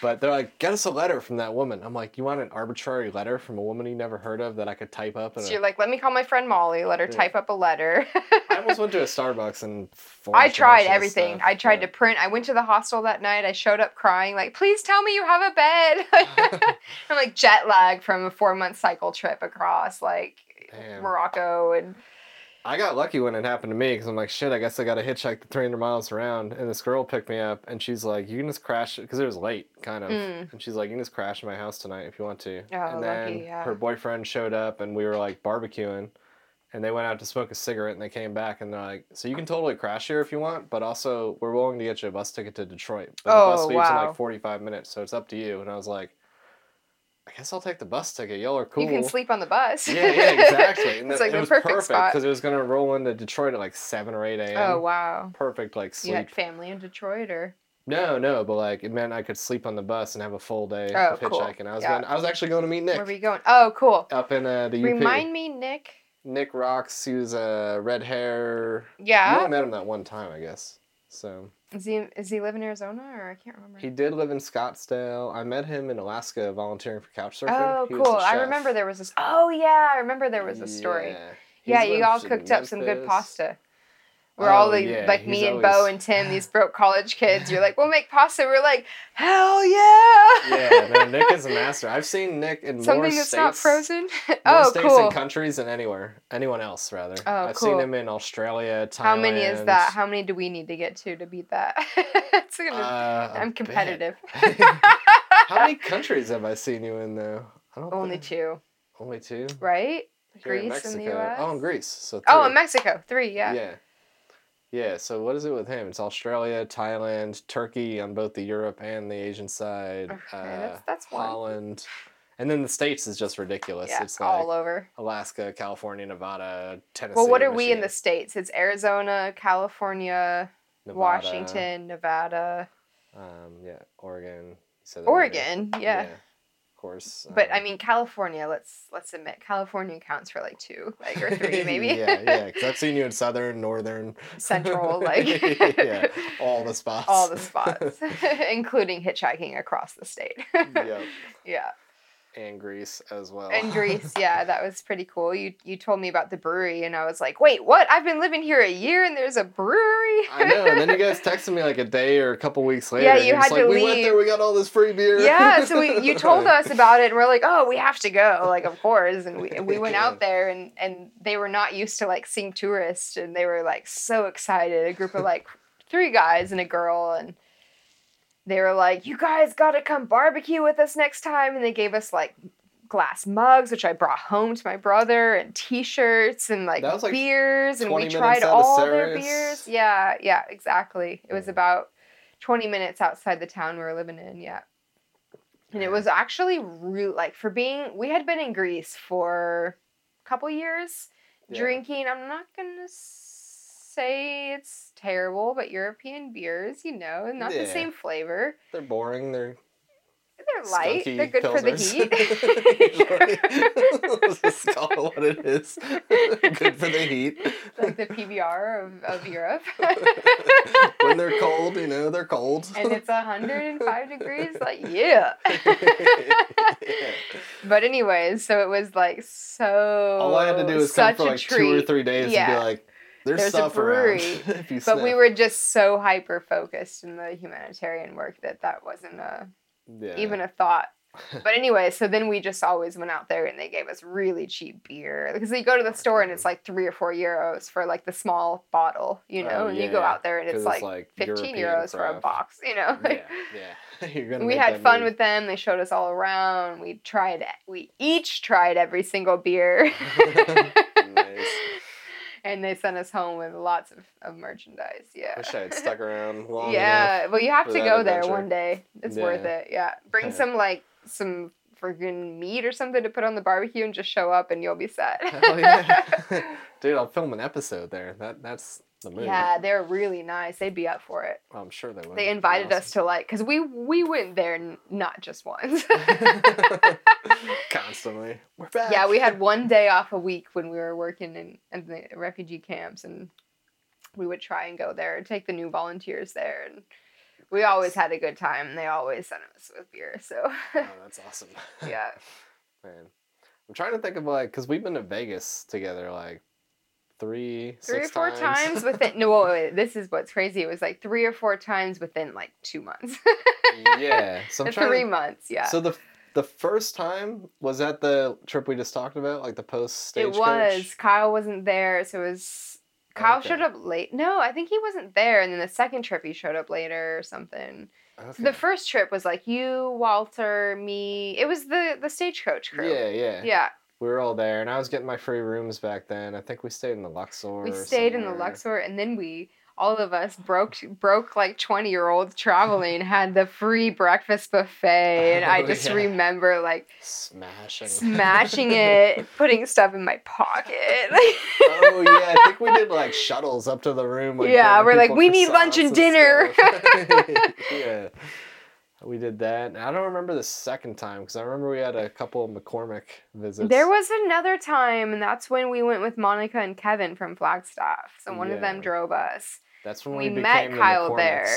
But they're like, get us a letter from that woman. I'm like, you want an arbitrary letter from a woman you never heard of that I could type up? And So you're like, let me call my friend Molly. Let her Yeah. type up a letter. I almost went to a Starbucks and. I tried everything. stuff, I tried to print. I went to the hostel that night. I showed up crying, like, please tell me you have a bed. I'm like jet lag from a four month cycle trip across like Damn. Morocco and I got lucky when it happened to me because I'm like, shit, I guess I got to hitchhike the 300 miles around. And this girl picked me up and she's like, you can just crash because it was late, kind of. Mm. And she's like, you can just crash in my house tonight if you want to. Oh, and then lucky, yeah. her boyfriend showed up and we were like barbecuing. And they went out to smoke a cigarette and they came back and they're like, so you can totally crash here if you want, but also we're willing to get you a bus ticket to Detroit. But the Oh, bus leaves in like 45 minutes, so it's up to you. And I was like, I guess I'll take the bus ticket. Y'all are cool. you can sleep on the bus. Yeah, yeah, exactly. And it's the- like it the was perfect, because it was gonna roll into Detroit at like seven or eight a.m. Oh wow. Perfect, like sleep. You had family in Detroit or No, no, but like it meant I could sleep on the bus and have a full day Oh, of cool. hitchhiking. I was Yeah. going. I was actually going to meet Nick where were you going? Oh cool. up in uh, the UP. Remind me, Nick. Nick rocks. He was uh, red hair. You Yeah. only met him that one time, I guess. So Is he is he live in Arizona or I can't remember. he did live in Scottsdale. I met him in Alaska volunteering for couch surfing. Oh, He cool. I remember there was this. Oh, yeah. I remember there was a story. Yeah, Yeah, you all cooked up some good pasta. We're all Oh, the, yeah, like he's me and Bo and Tim, these broke college kids. You're like, we'll make pasta. We're like, hell yeah! yeah, no, Nick is a master. I've seen Nick in more Something that's states, not frozen. more oh, states cool. and countries than anywhere, anyone else rather. Oh, I've cool. seen him in Australia, Thailand. How many is that? How many do we need to get to to beat that? it's gonna, Uh, I'm competitive. How many countries have I seen you in though? I don't Only think- two, Only two. right? here Greece Mexico. the US. Oh, in Greece. So Oh, three. in Mexico, three. Yeah. Yeah. Yeah, so what is it with him? It's Australia, Thailand, Turkey on both the Europe and the Asian side. Okay, uh, that's- that's. Holland. And then the States is just ridiculous. Yeah, it's like all over. Alaska, California, Nevada, Tennessee. Well, what are we in the states? It's Arizona, California, Nevada, Washington, Nevada, Um, yeah, Oregon. You said that already. Oregon. Yeah. Of course. But I um, mean, California. Let's let's admit, California counts for like two, like or three, maybe. yeah, yeah, because I've seen you in southern, northern, Central, like yeah, all the spots. all the spots, including hitchhiking across the state. yep, yeah. And Greece as well. And Greece, yeah, that was pretty cool. You you told me about the brewery, and I was like, wait, what? I've been living here a year, and there's a brewery. I know, and then you guys texted me like a day or a couple weeks later. Yeah, you had to like, We went there, we got all this free beer. yeah, so we, you told us about it, and we're like, oh, we have to go, like of course. And we and we went out there, and and they were not used to like seeing tourists, and they were like so excited. A group of like three guys and a girl, and they were like, you guys got to come barbecue with us next time, and they gave us like glass mugs which i brought home to my brother and t-shirts and like like, beers and we tried all their beers. Yeah yeah exactly. It was about 20 minutes outside the town we were living in yeah. And it was actually real like for being we had been in greece for a couple years Yeah. drinking. I'm not gonna say it's terrible but european beers you know not the same flavor They're boring. They're they're light they're good for the heat Let's just call it what it is. good for the heat. like the PBR of, of Europe. when they're cold, you know, they're cold. and it's 105 degrees, like, yeah. Yeah. But, anyways, so it was like so. All I had to do was come for like two or three days and be like, there's, There's a brewery. around. if you But we were just so hyper focused in the humanitarian work that that wasn't a, yeah. even a thought. But anyway, so then we just always went out there and they gave us really cheap beer. Because you go to the oh, store and it's like three or four euros for like the small bottle, you oh, know, Oh, and you go yeah, out there and it's like, 15 European euros for a box, you know? yeah, yeah. You're gonna we had fun move. with them. They showed us all around. We tried. We each tried every single beer. Nice. And they sent us home with lots of, of merchandise. Yeah. Wish I had stuck around long yeah. Well, you have to go there one day. It's worth it. Yeah. Bring Yeah. some like some friggin' meat or something to put on the barbecue and just show up and you'll be set. Hell yeah. Dude, I'll film an episode there. That that's yeah, they're really nice. They'd be up for it. I'm sure they would. They invited us to like, cause we we went there n- not just once. Constantly. We're back. yeah, we had one day off a week when we were working in, in the refugee camps, and we would try and go there and take the new volunteers there, and we always had a good time. And they always sent us with beer, so Oh, that's awesome. yeah. Man. I'm trying to think of like, because we've been to Vegas together like three, Three or four times within no, wait, wait, this is what's crazy. It was like three or four times within like two months, yeah. So three to, months. Yeah, So the the first time was that the trip we just talked about, like the post stage. it was. Kyle wasn't there, so it was. Kyle Okay. showed up late. No, I think he wasn't there, and then the second trip he showed up later or something. Okay. The first trip was like you, Walter, me. It was the the stagecoach crew. Yeah, yeah, Yeah, We were all there, and I was getting my free rooms back then. I think we stayed in the Luxor. we stayed in the. Luxor, and then we all of us broke broke like twenty year olds traveling had the free breakfast buffet, and I Oh, just yeah. remember like Smashing. smashing it, putting stuff in my pocket. oh yeah, I think we did like shuttles up to the room. Like, Yeah, we're like, "We need lunch and dinner." yeah, we did that. And I don't remember the second time because I remember we had a couple of McCormick visits. There was another time, and that's when we went with Monica and Kevin from Flagstaff. So one of them drove us. That's when we we, met the Kyle there.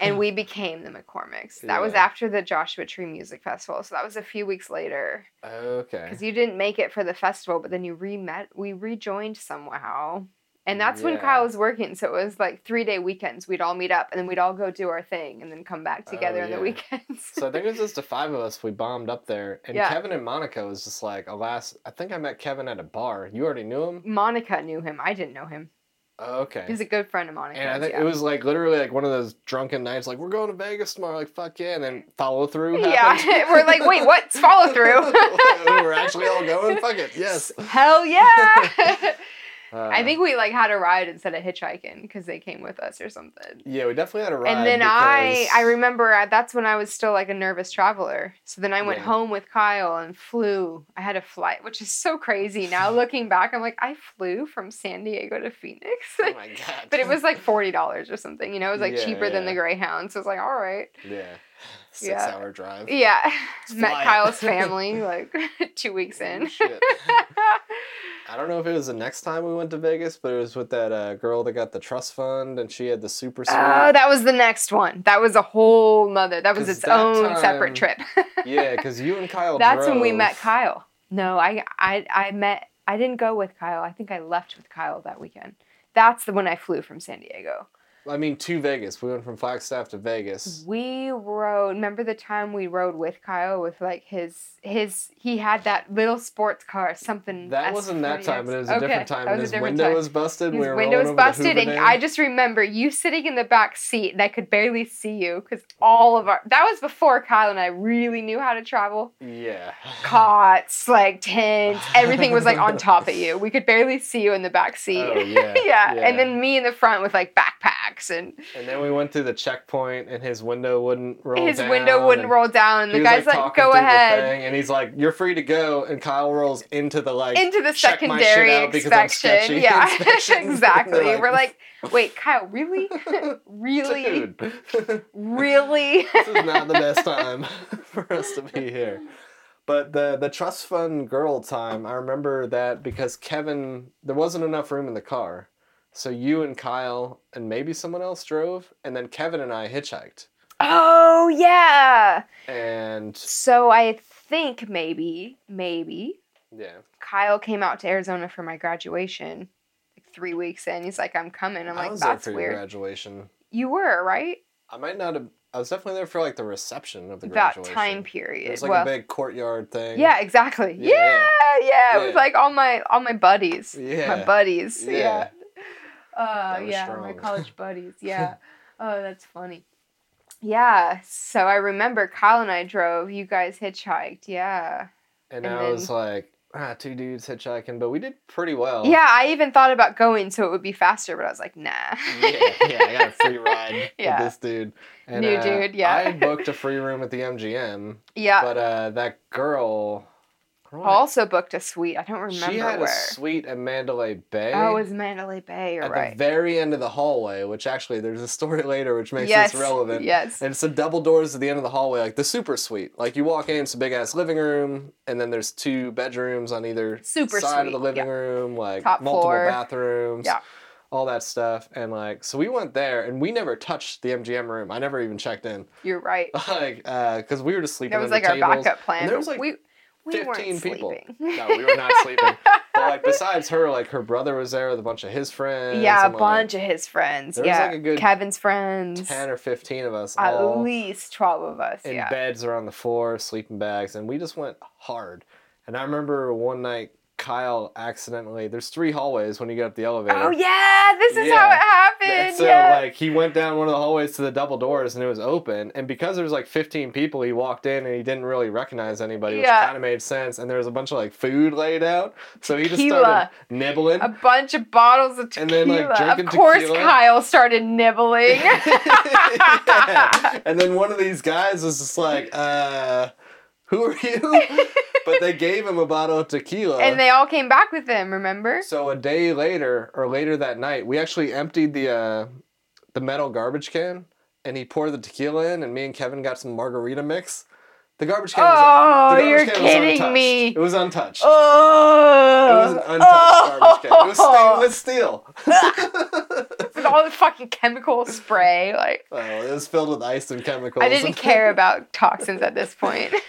And we became the McCormicks. That was after the Joshua Tree Music Festival, so that was a few weeks later. Okay. Because you didn't make it for the festival, but then you re-met, we rejoined somehow, and that's when Kyle was working. So it was like three day weekends. We'd all meet up, and then we'd all go do our thing, and then come back Oh, together on the weekends. So I think it was just the five of us. We bombed up there, and Yeah. Kevin and Monica was just like, alas, I think I met Kevin at a bar. You already knew him. Monica knew him. I didn't know him. Oh, okay. He's a good friend of Monica's. And I think yeah. it was like literally like one of those drunken nights, like we're going to Vegas tomorrow, like fuck yeah, and then follow through. Yeah, we're like, wait, what's follow through? we're actually all going. Fuck it, yes. Hell yeah! Uh, I think we like had a ride instead of hitchhiking because they came with us or something. yeah, we definitely had a ride. and then I, I remember uh, that's when I was still like a nervous traveler. So then I went Yeah. home with Kyle and flew. I had a flight, which is so crazy. Now looking back, I'm like, I flew from San Diego to Phoenix. Oh my god. but it was like forty dollars or something. You know, it was like Yeah, cheaper than the. Greyhound. So I was like, all right, yeah, six Yeah. hour drive. yeah. Met. Kyle's family like two weeks in. I don't know if it was the next time we went to Vegas, but it was with that uh, girl that got the trust fund and she had the super suite. Oh, that was the next one. That was a whole nother. That was its own separate trip. yeah, because you and Kyle. That's when we met Kyle. No, I, I, I met. I didn't go with Kyle. I think I left with Kyle that weekend. That's the one I flew from San Diego. I mean, to Vegas. We went from Flagstaff to Vegas. We rode. Remember the time we rode with Kyle with like his his. He had that little sports car. Something. That wasn't that time, but it was a Okay, different time. that and was his a different window time. was busted. His we were window was busted, and I just remember you sitting in the back seat, and I could barely see you because all of our. That was before Kyle and I really knew how to travel. Yeah. cots, like tents, everything was like on top of you. We could barely see you in the back seat. Oh, yeah, yeah. yeah. And then me in the front with like backpacks and And then we went through the checkpoint, and his window wouldn't roll his down, window wouldn't roll down and the guy's like, talking go ahead. thing, and he's like, "You're free to go." And Kyle rolls into the like Into the "Check my secondary inspection. Yeah, exactly. We're We're like, wait, Kyle, really? really? really?" this is not the best time for us to be here. But the the trust fund girl time, I remember that because Kevin, there wasn't enough room in the car, so you and Kyle and maybe someone else drove, and then Kevin and I hitchhiked, oh, yeah. and So I think maybe, maybe yeah, Kyle came out to Arizona for my graduation like three weeks in. He's like, I'm coming. I'm I like, was there that's for your weird. graduation. You were, right? I might not have. I was definitely there for like the reception of the that graduation. time period. It was like well, a big courtyard thing. yeah, exactly. Yeah, Yeah, yeah. It was like all my all my buddies. Yeah. My buddies. Yeah. Yeah. Uh, yeah, my college buddies. Yeah. oh, that's funny. Yeah. So I remember Kyle and I drove. You guys hitchhiked. Yeah. And, And I was like, ah, two dudes hitchhiking, but we did pretty well. Yeah. I even thought about going so it would be faster, but I was like, nah. yeah, yeah, I got a free ride Yeah. with this dude. And, New uh, dude, yeah. I booked a free room at the MGM, yeah. but uh, that girl. I also booked a suite. I don't remember she had where. a suite at Mandalay Bay. Oh, it was Mandalay Bay. You're at right. the very end of the hallway, which actually there's a story later which makes yes. this relevant. Yes. And it's the double doors at the end of the hallway, like the super suite. Like you walk in, it's a big ass living room, and then there's two bedrooms on either Super side of the living yeah. room, like Top multiple floor. bathrooms, Yeah. all that stuff. And like, so we went there, and we never touched the MGM room. I never even checked in, You're right. like, uh, because we were just sleeping. That was like our tables. backup plan. And there was like we, we 15 people. sleeping. No, we were not sleeping. But like, besides her, like her brother was there with a bunch of his friends. yeah, a like, bunch of his friends. yeah, like, a good Kevin's friends. ten or fifteen of us, At least twelve of us. in yeah. beds or on the floor, sleeping bags, and we just went hard. And I remember one night Kyle accidentally there's three hallways when you get up the elevator. Oh yeah, this is how it happened. So yeah. like he went down one of the hallways to the double doors and it was open. And because there was like 15 people, he walked in and he didn't really recognize anybody, which Yeah. kind of made sense. And there was a bunch of like food laid out, so he just Tequila. started nibbling. a bunch of bottles of tequila. And then, like, drinking of course, tequila. Kyle started nibbling. Yeah. And then one of these guys was just like, uh, who are you? but they gave him a bottle of tequila. and they all came back with him. Remember? so a day later, or later that night, we actually emptied the uh, the metal garbage can, and he poured the tequila in, and me and Kevin got some margarita mix. The garbage can. was, Oh, the garbage you're can was kidding me. It was untouched. Oh, It was an untouched garbage can. It was stainless steel. with all the fucking chemical spray. Like oh, it was filled with ice and chemicals. I didn't care about toxins at this point.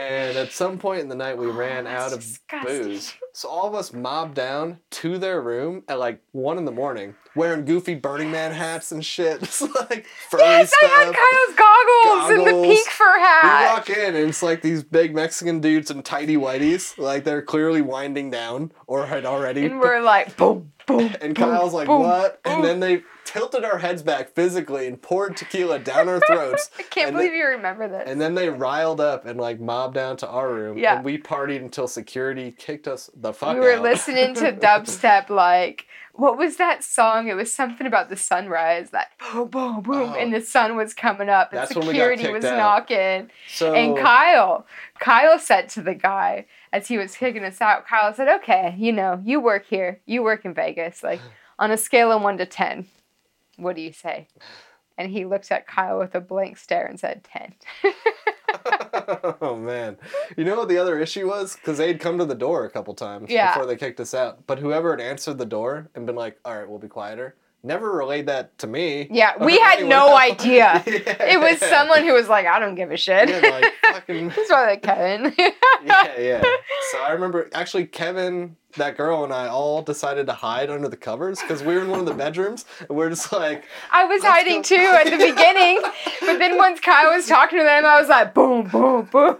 And at some point in the night, we oh, ran Oh, that's out of disgusting. booze. So all of us mobbed down to their room at like one in the morning, wearing goofy Burning Man hats and shit. Just like furry yes, stuff. I had Kyle's goggles, and the pink fur we hat. walk in and it's like these big Mexican dudes in tidy whiteies, like they're clearly winding down or had already. And we're like, boom, boom. And boom, Kyle's like, boom, what? boom. And then they tilted our heads back physically and poured tequila down our throats. I can't believe then- you remember this. And then they riled up and like mobbed down to our room. Yeah. And we partied until security kicked us the fuck out. we were listening to dubstep like what was that song? It was something about the sunrise, that boom, boom, boom, Oh. and the sun was coming up, and That's when we got security was out. knocking. so And Kyle, Kyle said to the guy as he was kicking us out, Kyle said, "Okay, you know, you work here, you work in Vegas. Like on a scale of one to ten, what do you say?" And he looked at Kyle with a blank stare and said, 10. oh man, you know what the other issue was? Because they'd come to the door a couple times Yeah. before they kicked us out. But whoever had answered the door and been like, "All right, we'll be quieter," never relayed that to me. Yeah, or we had no else. idea. Yeah. It was someone who was like, I don't give a shit. Yeah, like fucking. Why like Kevin. yeah, yeah. So I remember actually Kevin, that girl, and I all decided to hide under the covers because we were in one of the bedrooms and we're just like, I was hiding go. too at the beginning, but then once Kyle was talking to them, I was like, boom, boom, boom.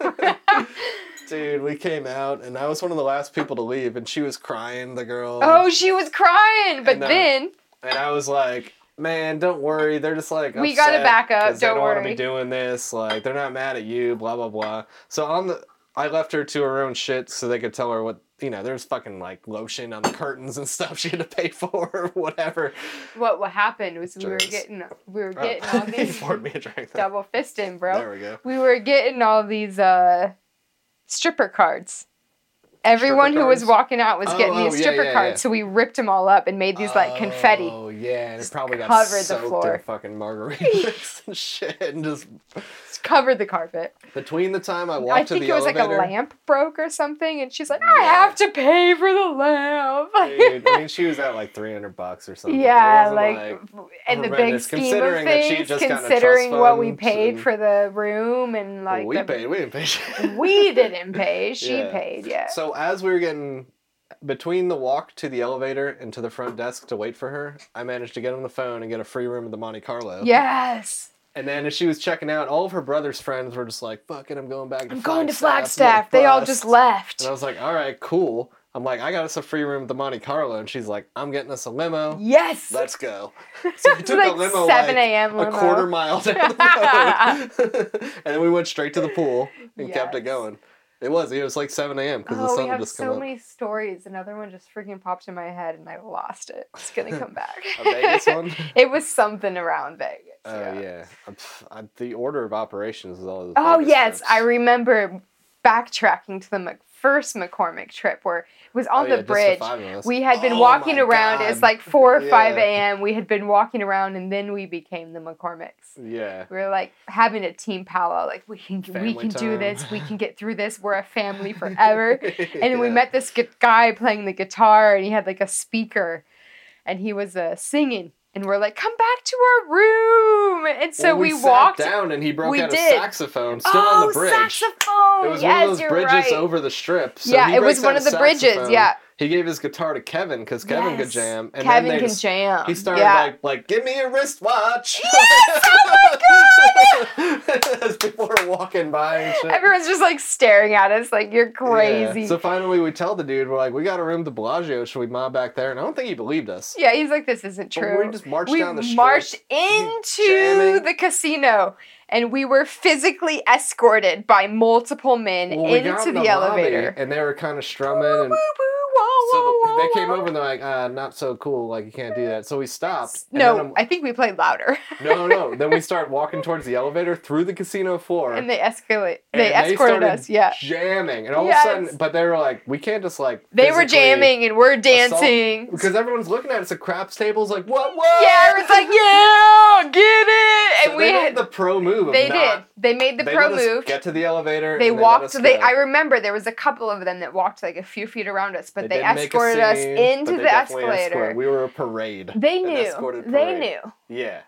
dude, we came out and I was one of the last people to leave and she was crying, the girl. oh, she was crying, but And, uh, then And I was like, man, don't worry. They're just like, We gotta upset back up, don't don't want to be doing this. Like, they're not mad at you, blah, blah, blah. So on the, I left her to her own shit so they could tell her what, you know, there's fucking like lotion on the curtains and stuff she had to pay for or whatever. what what happened was we were getting we were Oh, getting all these me a drink. double fisting, bro. There we go. we were getting all these uh stripper cards. Everyone who was walking out was Oh, getting these stripper yeah, cards, yeah. so we ripped them all up and made these like confetti. Oh yeah, and it probably got covered the floor. in fucking margaritas and shit. And just Just covered the carpet. between the time I walked I to think it was elevator, like a lamp broke or something, and she's like, "I Yeah. have to pay for the lamp." Dude, I mean, she was at like three hundred bucks or something. Yeah, wasn't like, in the big scheme of considering that she things, just got in a considering what we paid and- for the room and Well, like we the, paid. We didn't pay. we didn't pay, she Yeah. paid. Yeah. So as we were getting between the walk to the elevator and to the front desk to wait for her, I managed to get on the phone and get a free room at the Monte Carlo. Yes. And then as she was checking out, all of her brother's friends were just like, "Fuck it, I'm going back to I'm going to Flagstaff." Like, They all just left. And I was like, "All right, cool." I'm like, "I got us a free room at the Monte Carlo," and she's like, "I'm getting us a limo. Yes. Let's go." So we took like a limo 7 like a.m. a quarter mile down the road, and then we went straight to the pool and kept it going. It was. It was like 7 a.m. because the Oh, sun we have just so up. many stories. Another one just freaking popped in my head and I lost it. It's gonna come back. A Vegas one? it was something around Vegas. Oh yeah, I- the order of operations is all. the Oh Vegas yes, trips. I remember backtracking to the Mc- first McCormick trip where was on Oh, yeah, the the bridge. five. We had been Oh, walking around. God. It's like four or five a.m. We had been walking around, and then we became the McCormicks. Yeah. We were like having a team powwow. Like we can, we Family can do this. We can get through this. We're a family forever. And then we met this guy playing the guitar, and he had like a speaker, and he was uh, singing. And we're like, come back to our room. And so Well, we, sat walked. down, and he broke we out did. a saxophone still oh, on the oh, bridge. saxophone! It was yes, one of those bridges right. over the strip. So yeah, it was one of the bridges. Yeah, He gave his guitar to Kevin because Kevin could jam. And Kevin then can just- jam. He started yeah. like, like, give me your wristwatch. Yes! Oh god! As people are walking by and shit. Everyone's just like staring at us like you're crazy. Yeah. So finally, we tell the dude, we're like, we got a room to the Bellagio. Should we mob back there? And I don't think he believed us. Yeah, he's like, this isn't But true. we just marched we down the street. marched into the casino and we were physically escorted by multiple men Well, into in the, lobby, elevator. and they were kind of strumming, and so the, they came over and they're like, uh, not so cool. Like you can't do that. So we stopped. No, I think we played louder. No, no. Then we start walking towards the elevator through the casino floor. and they escalate. They escorted started us. Yeah. jamming, and all Yes. of a sudden, but they were like, we can't just like. They were jamming and we're assault- dancing. because everyone's looking at us at craps tables, like what, what? Yeah, everyone's like, yeah, get it. So And they we made had, the pro move. They not, did. They made the they pro move. Get to the elevator. They walked. They. I remember there was a couple of them that walked like a few feet around us, but they, escorted us into the escalator. escorted. We were a parade. They knew. escorted They knew. Yeah.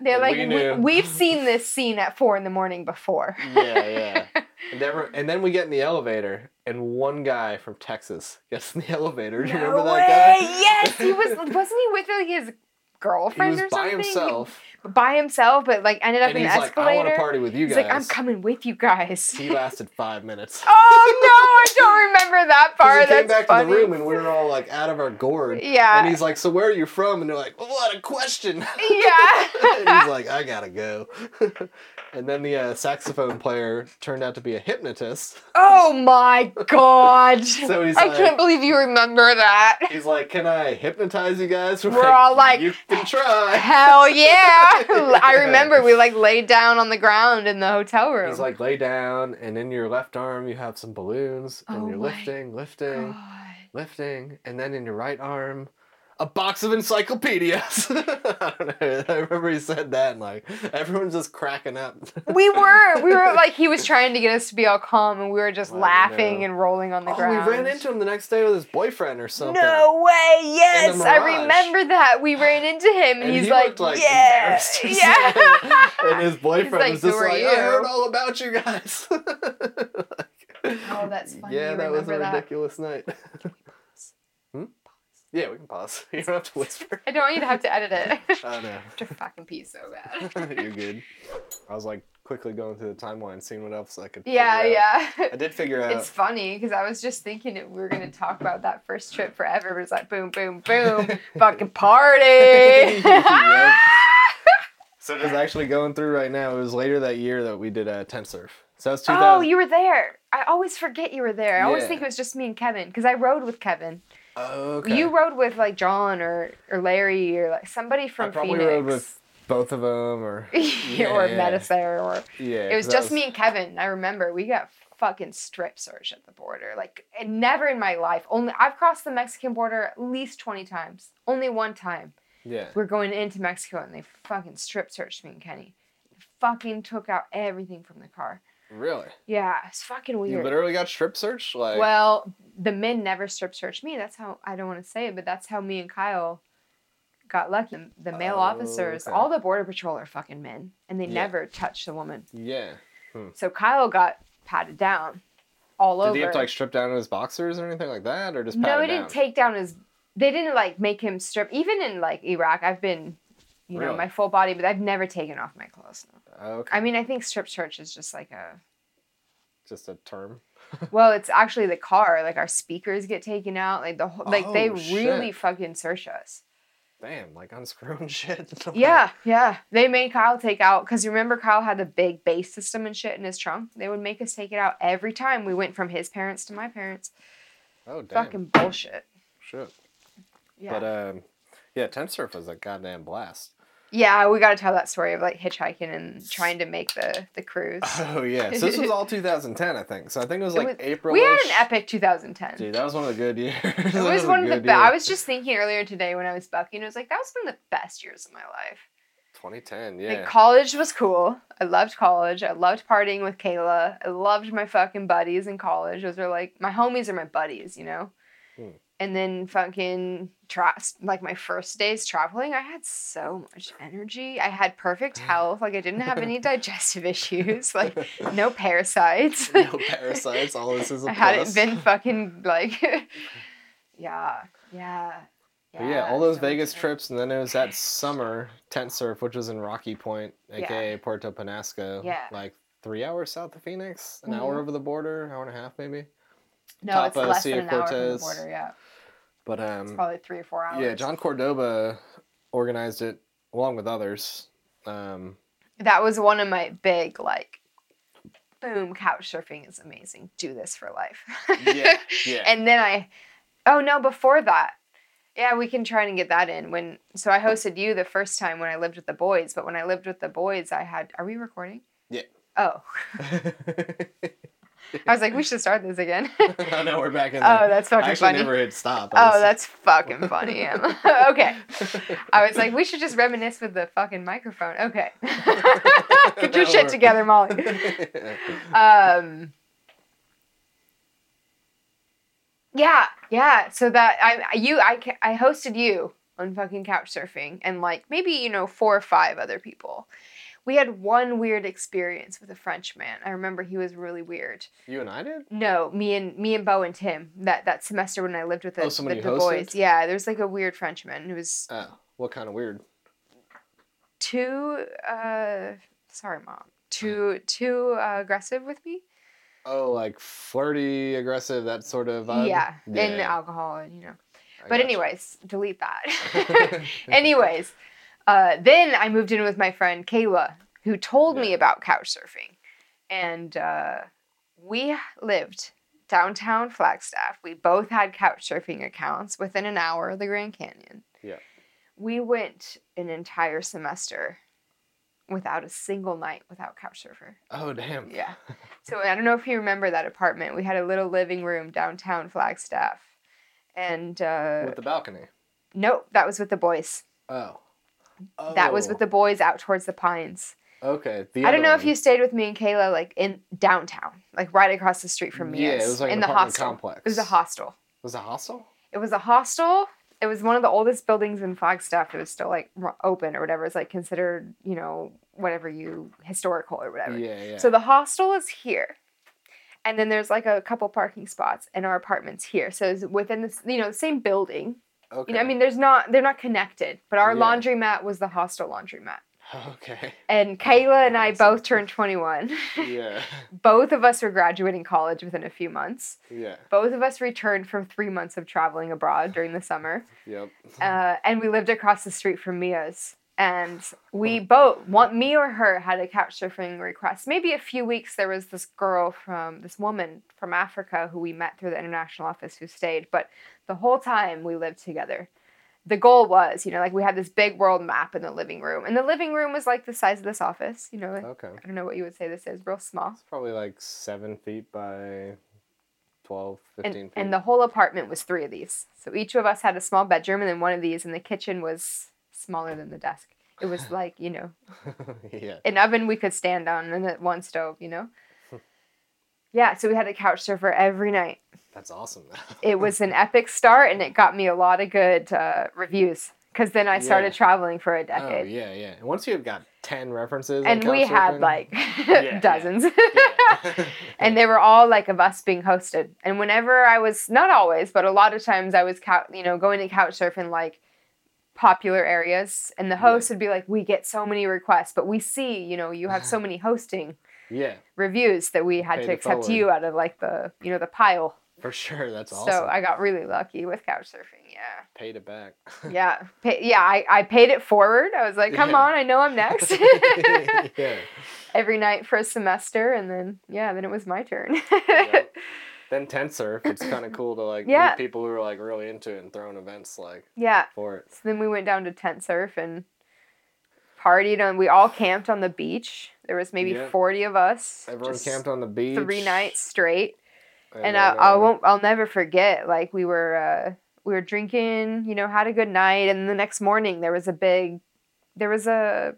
They're like, we we've seen this scene at four in the morning before. Yeah, yeah. And, never, and then we get in the elevator, and one guy from Texas gets in the elevator. Do you remember no that guy? Yes, he was. Wasn't he with like his girlfriend was or by something. himself, By himself, but like ended up and in he's an like, "I want escalator. to party with you he's guys." like, I'm coming with you guys. He lasted five minutes. oh no, I don't remember that part. he came That's back funny. to the room and we were all like out of our gourd. Yeah. And he's like, "So where are you from?" And they're like, "What a question." yeah. and he's like, "I gotta go." And then the uh, saxophone player turned out to be a hypnotist. oh my god. So he's I like, can't believe you remember that. he's like, "Can I hypnotize you guys?" We're all like, "You can try." Hell yeah! I remember we like laid down on the ground in the hotel room. He's like, "Lay down, and in your left arm you have some balloons, and Oh you're lifting, lifting." God. lifting, and then in your right arm, a box of encyclopedias. I don't know. I remember he said that, and like everyone's just cracking up. We were, we were like, he was trying to get us to be all calm, and we were just I laughing know. and rolling on the oh, ground. we ran into him the next day with his boyfriend or something. No way! Yes, I remember that. We ran into him, and, And he's he like, like, "Yeah, yeah." and his boyfriend like, was just like, you?" "I heard all about you guys." Oh, that's funny. Yeah, You that was a remember that. ridiculous night. Yeah, we can pause. You don't have to whisper. I don't want you to have to edit it. Oh no. to fucking pee so bad. You're good. I was like quickly going through the timeline, seeing what else I could. yeah, yeah. I did figure out. It's funny because I was just thinking that we were gonna talk about that first trip forever, but it's like boom, boom, boom, fucking party. Yep. So it was actually going through right now. It was later that year that we did a uh, tent surf. So that's 2000. oh, you were there. I always forget you were there. I always Yeah. think it was just me and Kevin because I rode with Kevin. Oh, okay. You rode with like John or or Larry or like somebody from I probably Phoenix. rode with both of them, or or Yeah. Medisair or yeah. it was just me and Kevin. I remember we got fucking strip searched at the border. Like never in my life. Only I've crossed the Mexican border at least twenty times. Only one time. Yeah. We're going into Mexico and they fucking strip searched me and Kenny. Fucking took out everything from the car. Really? Yeah, it's fucking weird. You literally got strip searched, like. well, the men never strip searched me. That's how I don't want to say it, but that's how me and Kyle got lucky. The, the male Oh, officers, okay. all the border patrol are fucking men, and they Yeah. never touch the woman. Yeah. Hmm. So Kyle got patted down all Did over. Did he have to like strip down his boxers or anything like that, or just no, he didn't take down his. They didn't like make him strip. Even in like Iraq, I've been, you know, my full body, but I've never taken off my clothes. No. okay. I mean, I think strip search is just like a. just a term. Well, it's actually the car. Like our speakers get taken out. Like the whole. Like they Oh, really fucking search us. Damn, like unscrewing shit. Yeah, yeah. They made Kyle take out because you remember Kyle had the big bass system and shit in his trunk. They would make us take it out every time we went from his parents to my parents. Oh damn. Fucking bullshit. Shit. Yeah. But um, yeah, tent surf was a goddamn blast. Yeah, we got to tell that story of like hitchhiking and trying to make the the cruise. Oh yeah, so this was all 2010, I think. So I think it was It like was- April. we had an epic 2010. Dude, that was one of the good years. it was one of the best. I was just thinking earlier today when I was bucking, I was like, that was one of the best years of my life. 2010. Like Yeah. college was cool. I loved college. I loved partying with Kayla. I loved my fucking buddies in college. Those are like my homies are my buddies, you know. And then fucking tra- like my first days traveling, I had so much energy. I had perfect health. Like I didn't have any digestive issues. Like no parasites. no parasites. All this is a I hadn't been fucking like Yeah. Yeah. But yeah, all those so Vegas trips, and then it was that summer tent surf, which was in Rocky Point, aka Puerto Penasco. Yeah. Like three hours south of Phoenix, an Mhm. hour over the border, hour and a half maybe. No, it's Tapa, less than an hour from the border, yeah. But It's um, probably three or four hours. yeah, John Cordoba organized it along with others. Um, that was one of my big like boom couch surfing is amazing do this for life yeah, yeah. and then i oh no before that yeah we can try and get that in when so i hosted you the first time when i lived with the boys but when i lived with the boys i had are we recording Yeah. oh i was like we should start this again I know we're back in. There. oh that's I fucking actually funny never hit stop. I Oh, was- that's fucking funny. Okay. I was like, we should just reminisce with the fucking microphone. Okay. Get your shit together, Molly. Um. Yeah, yeah. So that I you I I hosted you on fucking couch surfing and like maybe you know four or five other people. We had one weird experience with a French man. I remember he was really weird. you and I did. No, me and me and Bo and Tim that that semester when I lived with the, Oh, the hosted? boys. Yeah, there's like a weird Frenchman who was Oh, what kind of weird? too uh sorry mom too too uh, aggressive with me Oh, like flirty, aggressive, that sort of vibe. yeah, Yeah, and alcohol and you know I but anyways delete that anyways uh then i moved in with my friend kayla who told me about couch surfing and uh we lived downtown flagstaff we both had couch surfing accounts within an hour of the grand canyon Yeah. we went an entire semester without a single night without couch surfer Oh damn. yeah. So I don't know if you remember that apartment. We had a little living room downtown Flagstaff. And uh With the balcony. nope, that was with the boys. Oh. Oh. That was with the oh. boys out towards the pines. Okay. The I don't know if you stayed with me and Kayla like in downtown, like right across the street from me. Yeah, it was like in the hostel. complex. It was a hostel. It Was a hostel? It was a hostel. It was one of the oldest buildings in Flagstaff. It was still like open or whatever. It's like considered, you know, whatever you historical or whatever. Yeah, yeah. So the hostel is here. And then there's like a couple parking spots and our apartments here. So it's within this, you know, the same building. Okay. You know, I mean, there's not, they're not connected, but our Yeah. laundromat was the hostel laundromat. Okay. And Kayla and I Awesome. both turned 21. Yeah. both of us were graduating college within a few months. Yeah. Both of us returned from three months of traveling abroad during the summer. Yep. Uh, and we lived across the street from Mia's. And we both, want me or her, had a couch surfing request. Maybe a few weeks there was this girl from, this woman from Africa who we met through the international office who stayed. But the whole time we lived together. The goal was, you know, like we had this big world map in the living room. And the living room was like the size of this office, you know, like, Okay. I don't know what you would say this is, real small. It's probably like seven feet by 12, 15 and, feet. and the whole apartment was three of these. So each of us had a small bedroom and then one of these, and the kitchen was smaller than the desk. It was like, you know, yeah. an oven we could stand on and one stove, you know? Yeah, so we had a couch surfer every night. That's awesome. It was an epic start and it got me a lot of good uh, reviews because then I started Yeah. traveling for a decade. Oh yeah, yeah. And once you've got ten references, And we couch had like yeah. dozens. Yeah. and they were all like of us being hosted. And whenever I was not always, but a lot of times I was cou- you know going to couch surf in like popular areas, and the host would be like, "We get so many requests, but we see you know you have so many hosting yeah, reviews that we had Pay to accept forward. you out of like the you know the pile." for sure. That's awesome. So I got really lucky with couch surfing. Yeah, paid it back. yeah, Pay- yeah. I I paid it forward. I was like, "Come Yeah. on, I know I'm next." yeah. Every night for a semester, and then yeah, then it was my turn. Yep. Then tent surf. It's kind of cool to like Yeah. meet people who are like really into it and throwing events like yeah. for it. So then we went down to tent surf and partied and we all camped on the beach. There was maybe Yeah. 40 of us. Everyone camped on the beach. three nights straight. And then, I, I uh, won't I'll never forget like we were uh we were drinking, you know, had a good night and the next morning there was a big there was a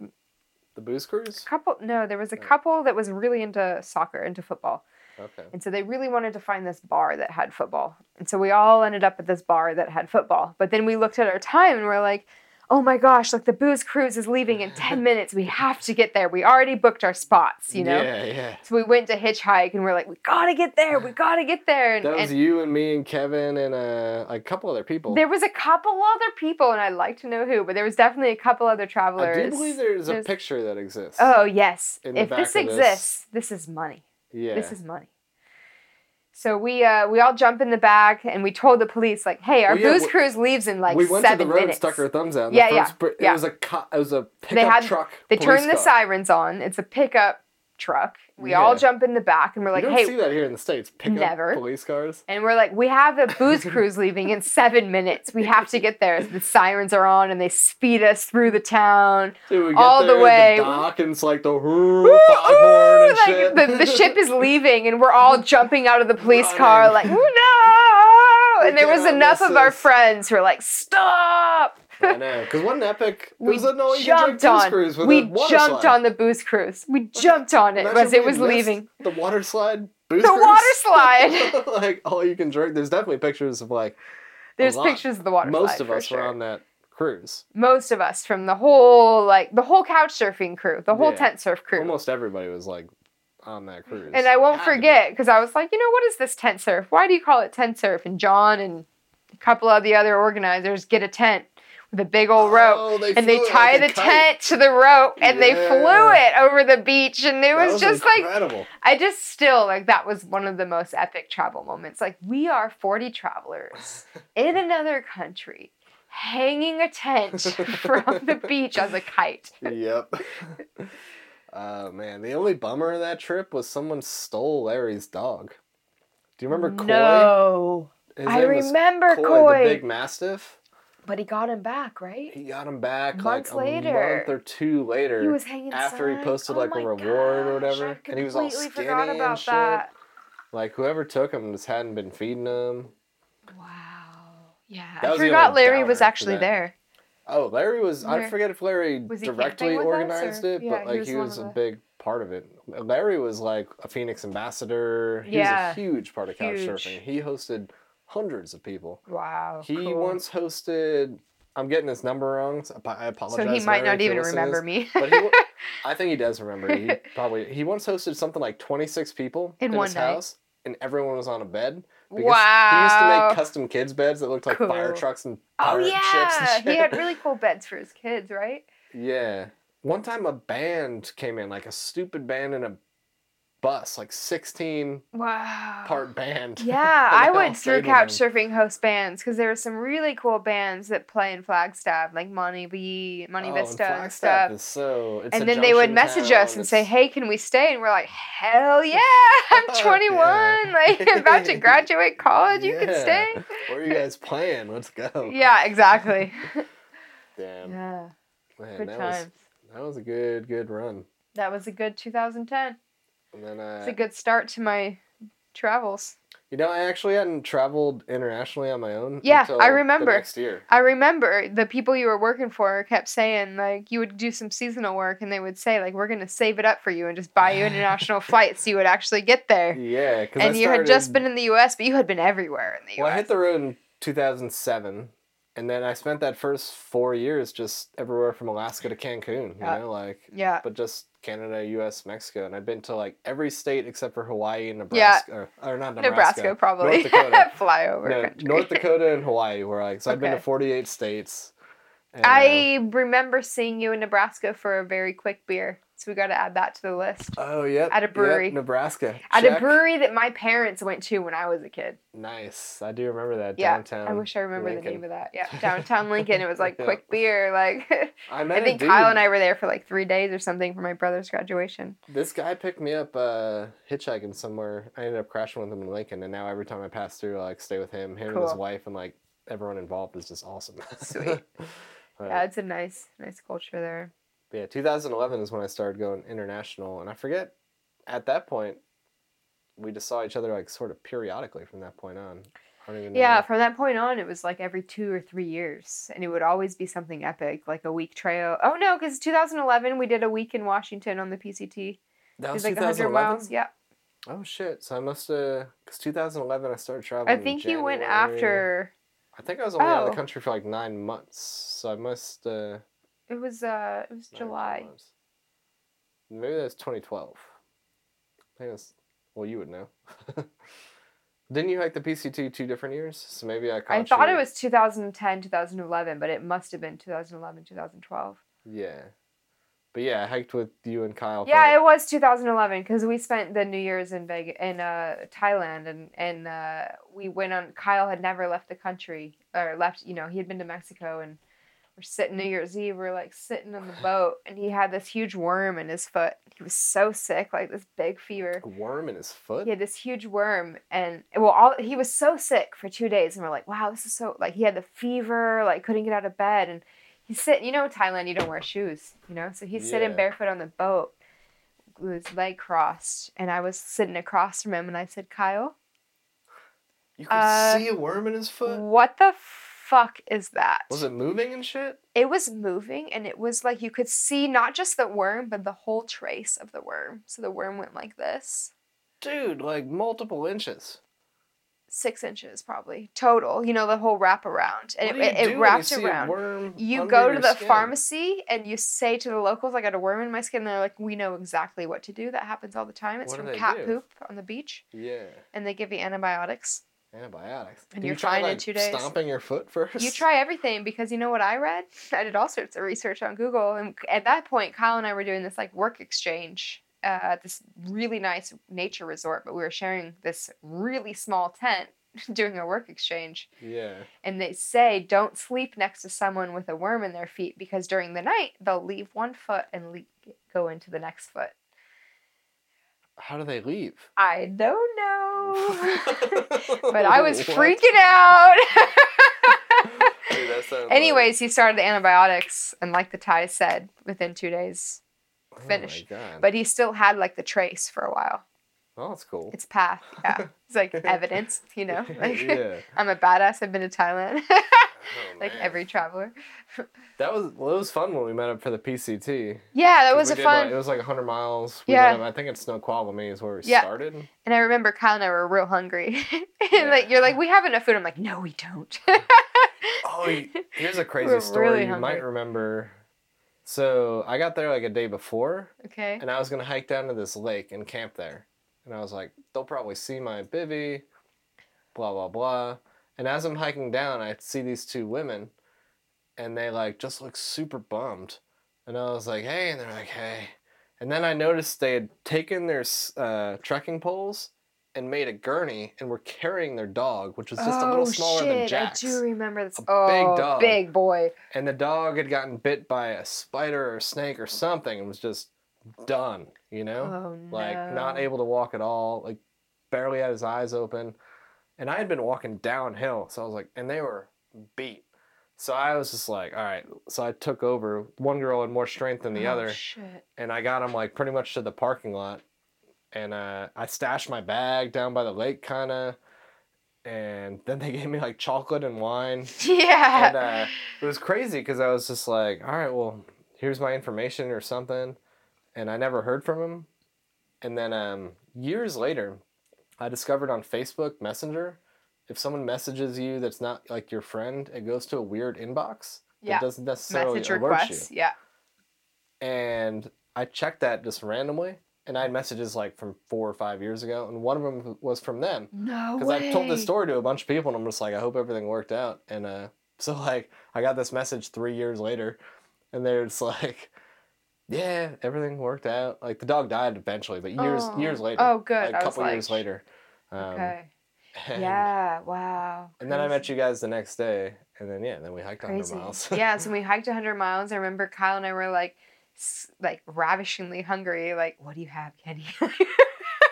the booze cruise. couple no, there was a Oh. couple that was really into soccer, into football. Okay. And so they really wanted to find this bar that had football. And so we all ended up at this bar that had football. But then we looked at our time and we're like, oh my gosh, like the booze cruise is leaving in 10 minutes. We have to get there. We already booked our spots, you know? Yeah, yeah. So we went to hitchhike and we're like, we gotta get there. We gotta get there. And, That was and you and me and Kevin and uh, a couple other people. there was a couple other people, and I'd like to know who, but there was definitely a couple other travelers. I do believe there's a There's- picture that exists. Oh, yes. If this of this. exists, this is money. Yeah. This is money. So we uh we all jump in the back and we told the police like, hey, our Well, yeah, booze we- cruise leaves in like we went seven to the road, minutes. stuck our thumbs out. Yeah, yeah, yeah. It was a co- it was a pickup had- truck. They turned turn the sirens on. It's a pickup truck. We all jump in the back and we're like, you don't hey, see that here in the states. Pickup Never. police cars. and we're like, we have a booze cruise leaving in seven minutes. We have to get there. The sirens are on and they speed us through the town. Dude, we get All the way. dock and it's like the foghorn and like, shit. The, the ship is leaving and we're all jumping out of the police car like no and there was enough of our friends who were like stop I know, because what an epic. It we was an all you can jumped on cruise with we jumped slide. on the booze cruise we jumped on it Imagine as it was leaving The water slide. Booze The cruise. water slide. like all you can drink. There's definitely pictures of like there's pictures of the water slide. most slide of us sure. were on that cruise. most of us from the whole like the whole couch surfing crew the whole Yeah. tent surf crew Almost everybody was like on that cruise. and I won't Had to be. forget because I was like, you know, what is this tent surf? Why do you call it tent surf? And John and a couple of the other organizers get a tent. with a big old rope. Oh, they and they tie like the tent to the rope and they flew it over the beach and it That was, just like incredible. I just still like that was one of the most epic travel moments. Like we are 40 travelers in another country hanging a tent from the beach as a kite. yep. Oh man, the only bummer of that trip was someone stole Larry's dog. Do you remember Coy? No. His I remember Coy, Coy. the big mastiff. But he got him back, right? He got him back Months like a month or two later. He was hanging after he signs. posted, Oh like, a reward or whatever, and he was all completely forgot skinny and about shit. that. like whoever took him just hadn't been feeding him. Wow. Yeah. That I forgot Larry was actually there. Oh, Larry was. I forget if Larry directly camping with us, organized or- it, yeah, but he like was he was a the- big part of it. Larry was like a Phoenix ambassador. He Yeah. was a huge part of couch Huge. surfing. He hosted hundreds of people. Wow. He cool. once hosted. I'm getting his number wrong. So I apologize. So he might Larry, not even remember me. But he, I think he does remember. He probably he once hosted something like 26 people In in, one his night. house, and everyone was on a bed. Because wow. He used to make custom kids beds that looked like fire trucks and Oh pirate ships and yeah, shit. he had really cool beds for his kids, right? Yeah. One time a band came in, like a stupid band in a bus, like 16 Wow. part band. Yeah, I went through couch surfing host bands because there were some really cool bands that play in Flagstaff, like Monty B, Monty Oh, Vista and Flagstaff stuff. so, it's a And then they would message town, us and say, "Hey, can we stay?" And we're like, "Hell yeah! I'm Fuck 21, yeah. like about to graduate college. You can stay." Where are you guys playing? Let's go. Yeah, exactly. Damn. yeah, Man, good that times. was that was a good good run. That was a good 2010. And then uh, It's a good start to my travels. you know, I actually hadn't traveled internationally on my own. Yeah, I remember. next year. I remember the people you were working for kept saying like you would do some seasonal work and they would say like we're gonna save it up for you and just buy you international flights so you would actually get there. Yeah, because And you had just been in the U.S., but you had been everywhere in the U.S. Well, I hit the road in 2007, and then I spent that first four years just everywhere from Alaska to Cancun. You Yeah. know, like, yeah, but just Canada, U.S., Mexico, and I've been to like every state except for Hawaii and Yeah. Nebraska, or, or not Nebraska, Nebraska, probably North Dakota. flyover no, country. North Dakota and Hawaii were like. So I've been to 48 states. and, uh, I remember seeing you in Nebraska for a very quick beer, so we got to add that to the list. oh yep, at a yep, brewery. Nebraska. At a brewery that my parents went to when I was a kid. Nice, I do remember that Yeah, downtown. I wish I remember the name of that. Yeah, downtown Lincoln. It was like Yeah. quick beer. Like I met I think. Kyle and I were there for like three days or something for my brother's graduation. This guy picked me up uh, hitchhiking somewhere. I ended up crashing with him in Lincoln, and now every time I pass through, I like stay with him. Him and his wife, and like everyone involved is just awesome. Sweet. But, Yeah, it's a nice, nice culture there. Yeah, 2011 is when I started going international, and I forget at that point we just saw each other like sort of periodically from that point on. I don't even know. Yeah, from that point on, it was like every two or three years, and it would always be something epic, like a week trail. Oh no, because 2011 we did a week in Washington on the PCT. that was like 100 miles. Yeah, Oh shit! So I must have because 2011 I started traveling. I in think you went after. I think I was only out of Oh. the country for like nine months, so I must. Uh, It was uh, it was Nine or ten July. months. Maybe that's 2012. I think that's. Well, you would know. Didn't you hike the PCT two different years? So maybe I. I thought you- it was 2010, 2011, but it must have been 2011, 2012. Yeah, but yeah, I hiked with you and Kyle. Yeah, it was 2011 because we spent the New Year's in Vegas, in uh, Thailand, and and uh, we went on. Kyle had never left the country or left. You know, he had been to Mexico, and we're sitting New Year's Eve. We're like sitting on the boat, and he had this huge worm in his foot. He was so sick, like this big fever. a worm in his foot. He had this huge worm, and well, all he was so sick for two days, and we're like, wow, this is so like he had the fever, like couldn't get out of bed, and he's sitting. You know, in Thailand, you don't wear shoes, you know, so he's sitting barefoot on the boat with his leg crossed, and I was sitting across from him, and I said, Kyle, You could Uh, see a worm in his foot. what the fuck is that? Was it moving and shit? It was moving, and it was like you could see not just the worm, but the whole trace of the worm. So the worm went like this. Dude, like multiple inches. six inches probably total. You know the whole wrap around, and What it, do you it, do it you wrapped a around. worm You go to the skin? pharmacy and you say to the locals, "I got a worm in my skin." And they're like, "We know exactly what to do. That happens all the time. It's What from cat do? poop on the beach, Yeah. and they give you antibiotics." Antibiotics. And Did you're you try fine in like two days. stomping your foot first? You try everything because you know what I read? I did all sorts of research on Google. And at that point, Kyle and I were doing this like work exchange uh, at this really nice nature resort, but we were sharing this really small tent doing a work exchange. Yeah. And they say don't sleep next to someone with a worm in their feet because during the night they'll leave one foot and le- go into the next foot. How do they leave? I don't know. but I was What? freaking out. Dude, that sounds Anyways, he started the antibiotics, and like the Thai said, within two days. like- finished. Oh my God. But he still had like the trace for a while. oh, that's cool. It's path, yeah. It's like evidence, you know. Like yeah. I'm a badass. I've been to Thailand, Oh, like man. every traveler. That was well, it was fun when we met up for the PCT. Yeah, that was a fun. Like, it was like 100 miles. We Yeah. up- I think it's Snoqualmie is where we Yeah. started. And I remember Kyle and I were real hungry. and Yeah. like you're like, we have enough food. I'm like, no, we don't. Oh, here's a crazy We're story really you might remember. So I got there like a day before, okay. and I was gonna hike down to this lake and camp there. And I was like, they'll probably see my bivy, blah blah blah. And as I'm hiking down, I see these two women, and they like just look super bummed. And I was like, hey, and they're like, hey. And then I noticed they had taken their uh, trekking poles and made a gurney and were carrying their dog, which was just a little smaller Oh, shit, than Jack's. I do remember this. A oh, big dog. big boy. And the dog had gotten bit by a spider or a snake or something and was just done, you know? Oh no. like not able to walk at all, like barely had his eyes open. And I had been walking downhill, so I was like, and they were beat. So I was just like, all right. So I took over. One girl had more strength than the Oh, other, Shit. and I got them like pretty much to the parking lot. And uh, I stashed my bag down by the lake, kind of. And then they gave me like chocolate and wine Yeah. and uh, it was crazy because I was just like, all right, well, here's my information or something, and I never heard from him. And then um, years later, I discovered on Facebook Messenger, if someone messages you that's not like your friend, it goes to a weird inbox yeah. that doesn't necessarily Message alert requests. Yeah. And I checked that just randomly, and I had messages like from four or five years ago, and one of them was from them No because. I told this story to a bunch of people, and I'm just like, I hope everything worked out. And uh, so like, I got this message three years later, and they're just like, yeah, everything worked out. Like the dog died eventually, but years Oh. years later, Oh, good. like, a couple years later. Um, Okay. And, Yeah. Wow. And then I met you guys the next day, and then yeah, then we hiked 100 Crazy. miles. yeah. So we hiked 100 miles. I remember Kyle and I were like, like ravishingly hungry. Like, what do you have, Kenny?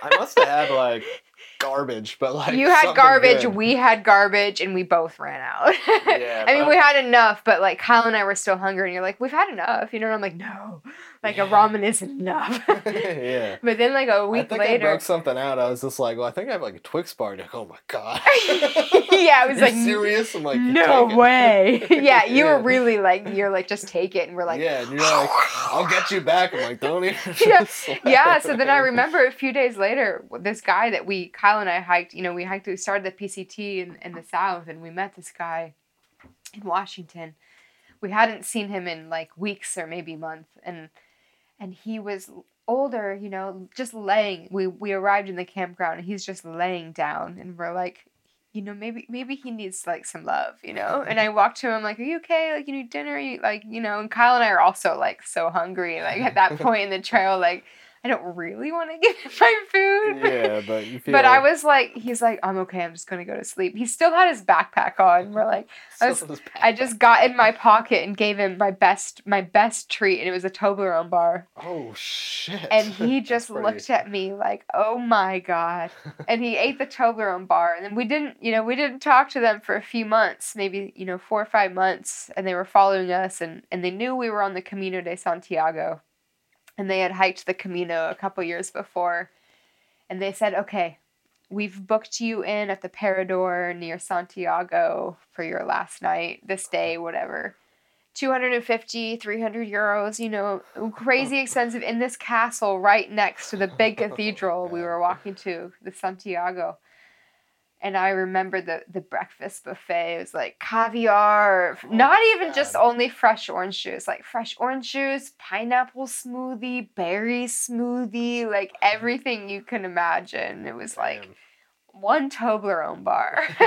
I must have had like garbage, but like you had garbage, good. we had garbage, and we both ran out. Yeah, I mean, we had enough, but like Kyle and I were still hungry, and you're like, we've had enough, you know? And I'm like, no, like a Yeah. ramen isn't enough. yeah. but then, like a week I later, broke something out. I was just like, well, I think I have like a Twix bar. And like, oh my god. yeah, I was like, serious? I'm like, no way. yeah, you Yeah. were really like, you're like, just take it, and we're like, yeah, and you're like, I'll get you back. I'm like, don't even. Yeah. yeah so then i remember a few days later this guy that we kyle and i hiked you know we hiked we started the pct in, in the south and we met this guy in washington. We hadn't seen him in like weeks or maybe months and and he was older you know just laying. We we arrived in the campground and he's just laying down and we're like you know maybe maybe he needs like some love you know? And i walked to him like are you okay? Like you need dinner? You like you know? And kyle and i are also like so hungry like at that point in the trail like i don't really want to give him my food. Yeah, but you feel. but i was like he's like i'm okay i'm just gonna go to sleep. He still had his backpack on. We're like I was- i just got in my pocket and gave him my best my best treat and it was a toblerone bar. Oh shit. and he just looked at me like oh my god. And he ate the toblerone bar and then we didn't you know we didn't talk to them for a few months maybe you know four or five months and they were following us and and they knew we were on the camino de santiago and they had hiked the camino a couple years before and they said okay we've booked you in at the parador near santiago for your last night this day whatever. 250 300 euros you know crazy oh. expensive in this castle right next to the big cathedral we were walking to the santiago and i remember the the breakfast buffet it was like caviar Oh not even just only fresh orange juice like fresh orange juice pineapple smoothie berry smoothie like everything you can imagine it was like Damn. one Toblerone bar.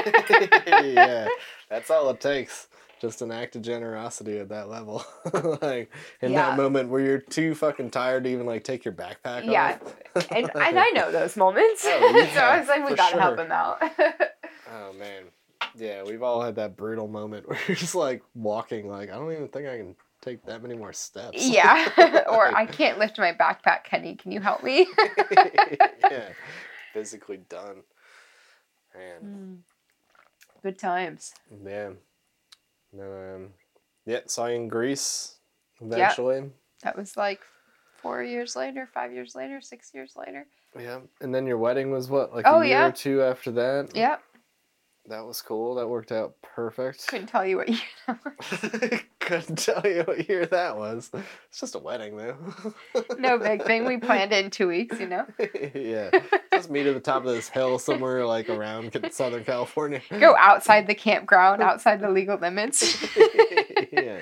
yeah, that's all it takes. Just an act of generosity at that level. like in Yeah. that moment where you're too fucking tired to even like take your backpack Yeah, off. and, and I know those moments. Oh, so I was like, we gotta help him out. Oh man. Yeah, we've all had that brutal moment where you're just like walking like I don't even think I can take that many more steps. yeah. or I can't lift my backpack, Kenny. Can you help me? yeah. Physically done. Man. Mm. Good times. Yeah. Um, yeah, saw you in Greece eventually. That was like four years later, five years later, six years later. Yeah. And then your wedding was what, like Oh, a year yeah. or two after that? Yep. That was cool. That worked out perfect. Couldn't tell you what year that was. Couldn't tell you what year that was. It's just a wedding though. No big thing. We planned it in two weeks, you know? yeah. Just meet at the top of this hill somewhere like around Southern California. Go outside the campground, outside the legal limits. Yeah.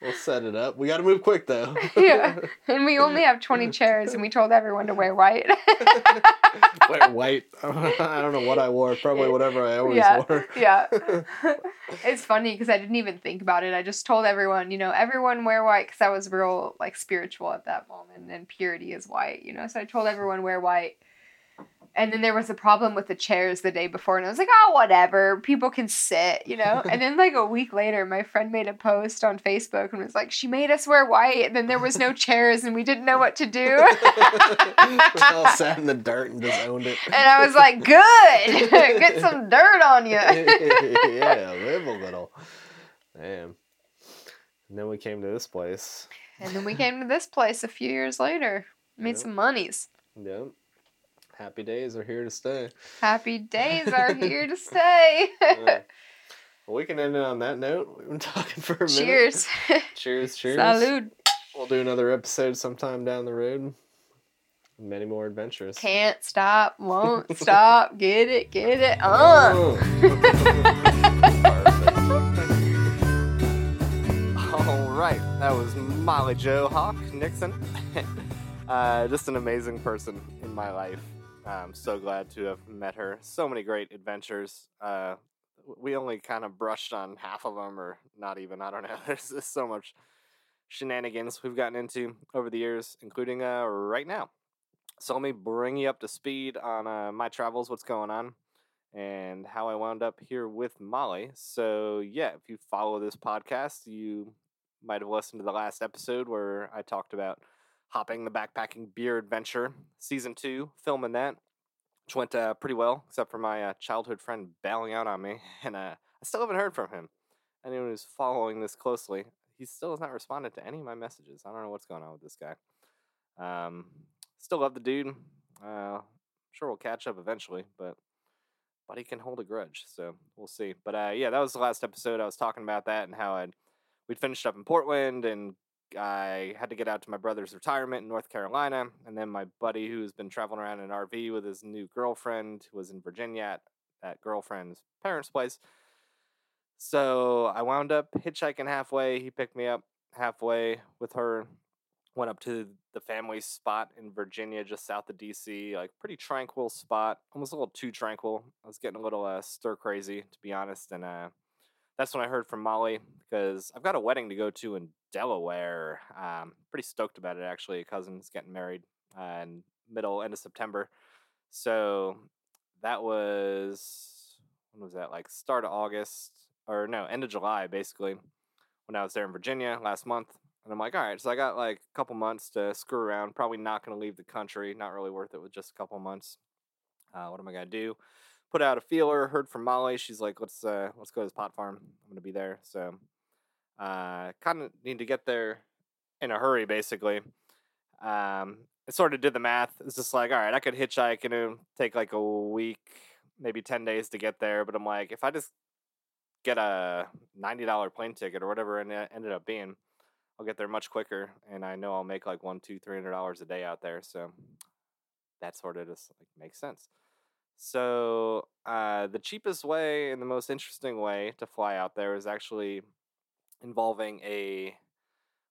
We'll set it up. We got to move quick though. yeah. And we only have 20 chairs, and we told everyone to wear white. Wear white. I don't know what I wore. Probably whatever I always Yeah. wore. yeah. it's funny because I didn't even think about it. I just told everyone, you know, everyone wear white because I was real like spiritual at that moment, and purity is white, you know. So I told everyone wear white. And then there was a problem with the chairs the day before, and I was like, oh, whatever. People can sit, you know? And then, like, a week later, my friend made a post on Facebook and was like, she made us wear white, and then there was no chairs, and we didn't know what to do. we all sat in the dirt and just owned it. And I was like, good. Get some dirt on you. yeah, live a little. Damn. And then we came to this place. and then we came to this place a few years later. Made Yeah. some monies. Yep. Happy days are here to stay. Happy days are here to stay. Yeah. Well, we can end it on that note. We've been talking for a minute. cheers. Cheers, cheers. Salud. We'll do another episode sometime down the road. Many more adventures. Can't stop, won't stop. Get it, get it. Uh. All right, that was Molly Jo Hawk Nixon. uh, just an amazing person in my life. I'm so glad to have met her. So many great adventures. Uh, we only kind of brushed on half of them, or not even. I don't know. There's just so much shenanigans we've gotten into over the years, including uh, right now. So let me bring you up to speed on uh, my travels, what's going on, and how I wound up here with Molly. So yeah, if you follow this podcast, you might have listened to the last episode where I talked about hopping the backpacking beer adventure, season two, filming that, which went uh, pretty well, except for my uh, childhood friend bailing out on me, and uh, I still haven't heard from him. Anyone who's following this closely, he still has not responded to any of my messages. I don't know what's going on with this guy. Um, still love the dude. Uh, sure we'll catch up eventually, but but he can hold a grudge, so we'll see. But uh, yeah, that was the last episode. I was talking about that and how I'd we'd finished up in Portland and I had to get out to my brother's retirement in North Carolina, and then my buddy who's been traveling around in an RV with his new girlfriend was in Virginia at that girlfriend's parents' place. So I wound up hitchhiking halfway. He picked me up halfway with her. Went up to the family spot in Virginia, just south of DC. Like pretty tranquil spot, almost a little too tranquil. I was getting a little uh, stir crazy, to be honest. And uh, that's when I heard from Molly because I've got a wedding to go to in Delaware. Um, pretty stoked about it actually. A cousin's getting married uh, in middle end of September. So that was when was that? Like start of August or no, end of July basically. When I was there in Virginia last month. And I'm like, all right, so I got like a couple months to screw around. Probably not going to leave the country. Not really worth it with just a couple months. Uh, what am I going to do? Put out a feeler. Heard from Molly. She's like, let's uh, let's go to this pot farm. I'm to be there. So, uh, kind of need to get there in a hurry, basically. Um, I sort of did the math. It's just like, all right, I could hitchhike and it'll take like a week, maybe ten days to get there. But I'm like, if I just get a ninety dollar plane ticket or whatever, it ended up being, I'll get there much quicker, and I know I'll make like one, two, three hundred dollars a day out there. So that sort of just like makes sense. So uh, the cheapest way and the most interesting way to fly out there is actually involving a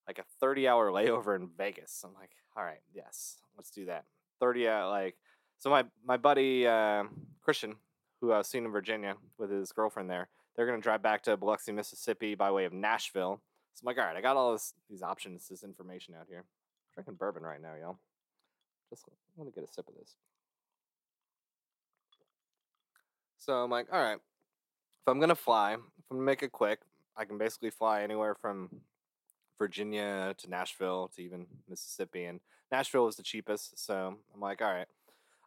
like a 30 hour layover in Vegas. I'm like, all right, yes, let's do that. 30 hour like So my my buddy uh, Christian, who I was seen in Virginia with his girlfriend there, they're gonna drive back to Biloxi, Mississippi by way of Nashville. So I'm like, all right, I got all this these options, this information out here. drinking bourbon right now, y'all. Just want to get a sip of this. So I'm like, all right, if I'm gonna fly, if I'm gonna make it quick, I can basically fly anywhere from Virginia to Nashville to even Mississippi, and Nashville was the cheapest. So I'm like, all right,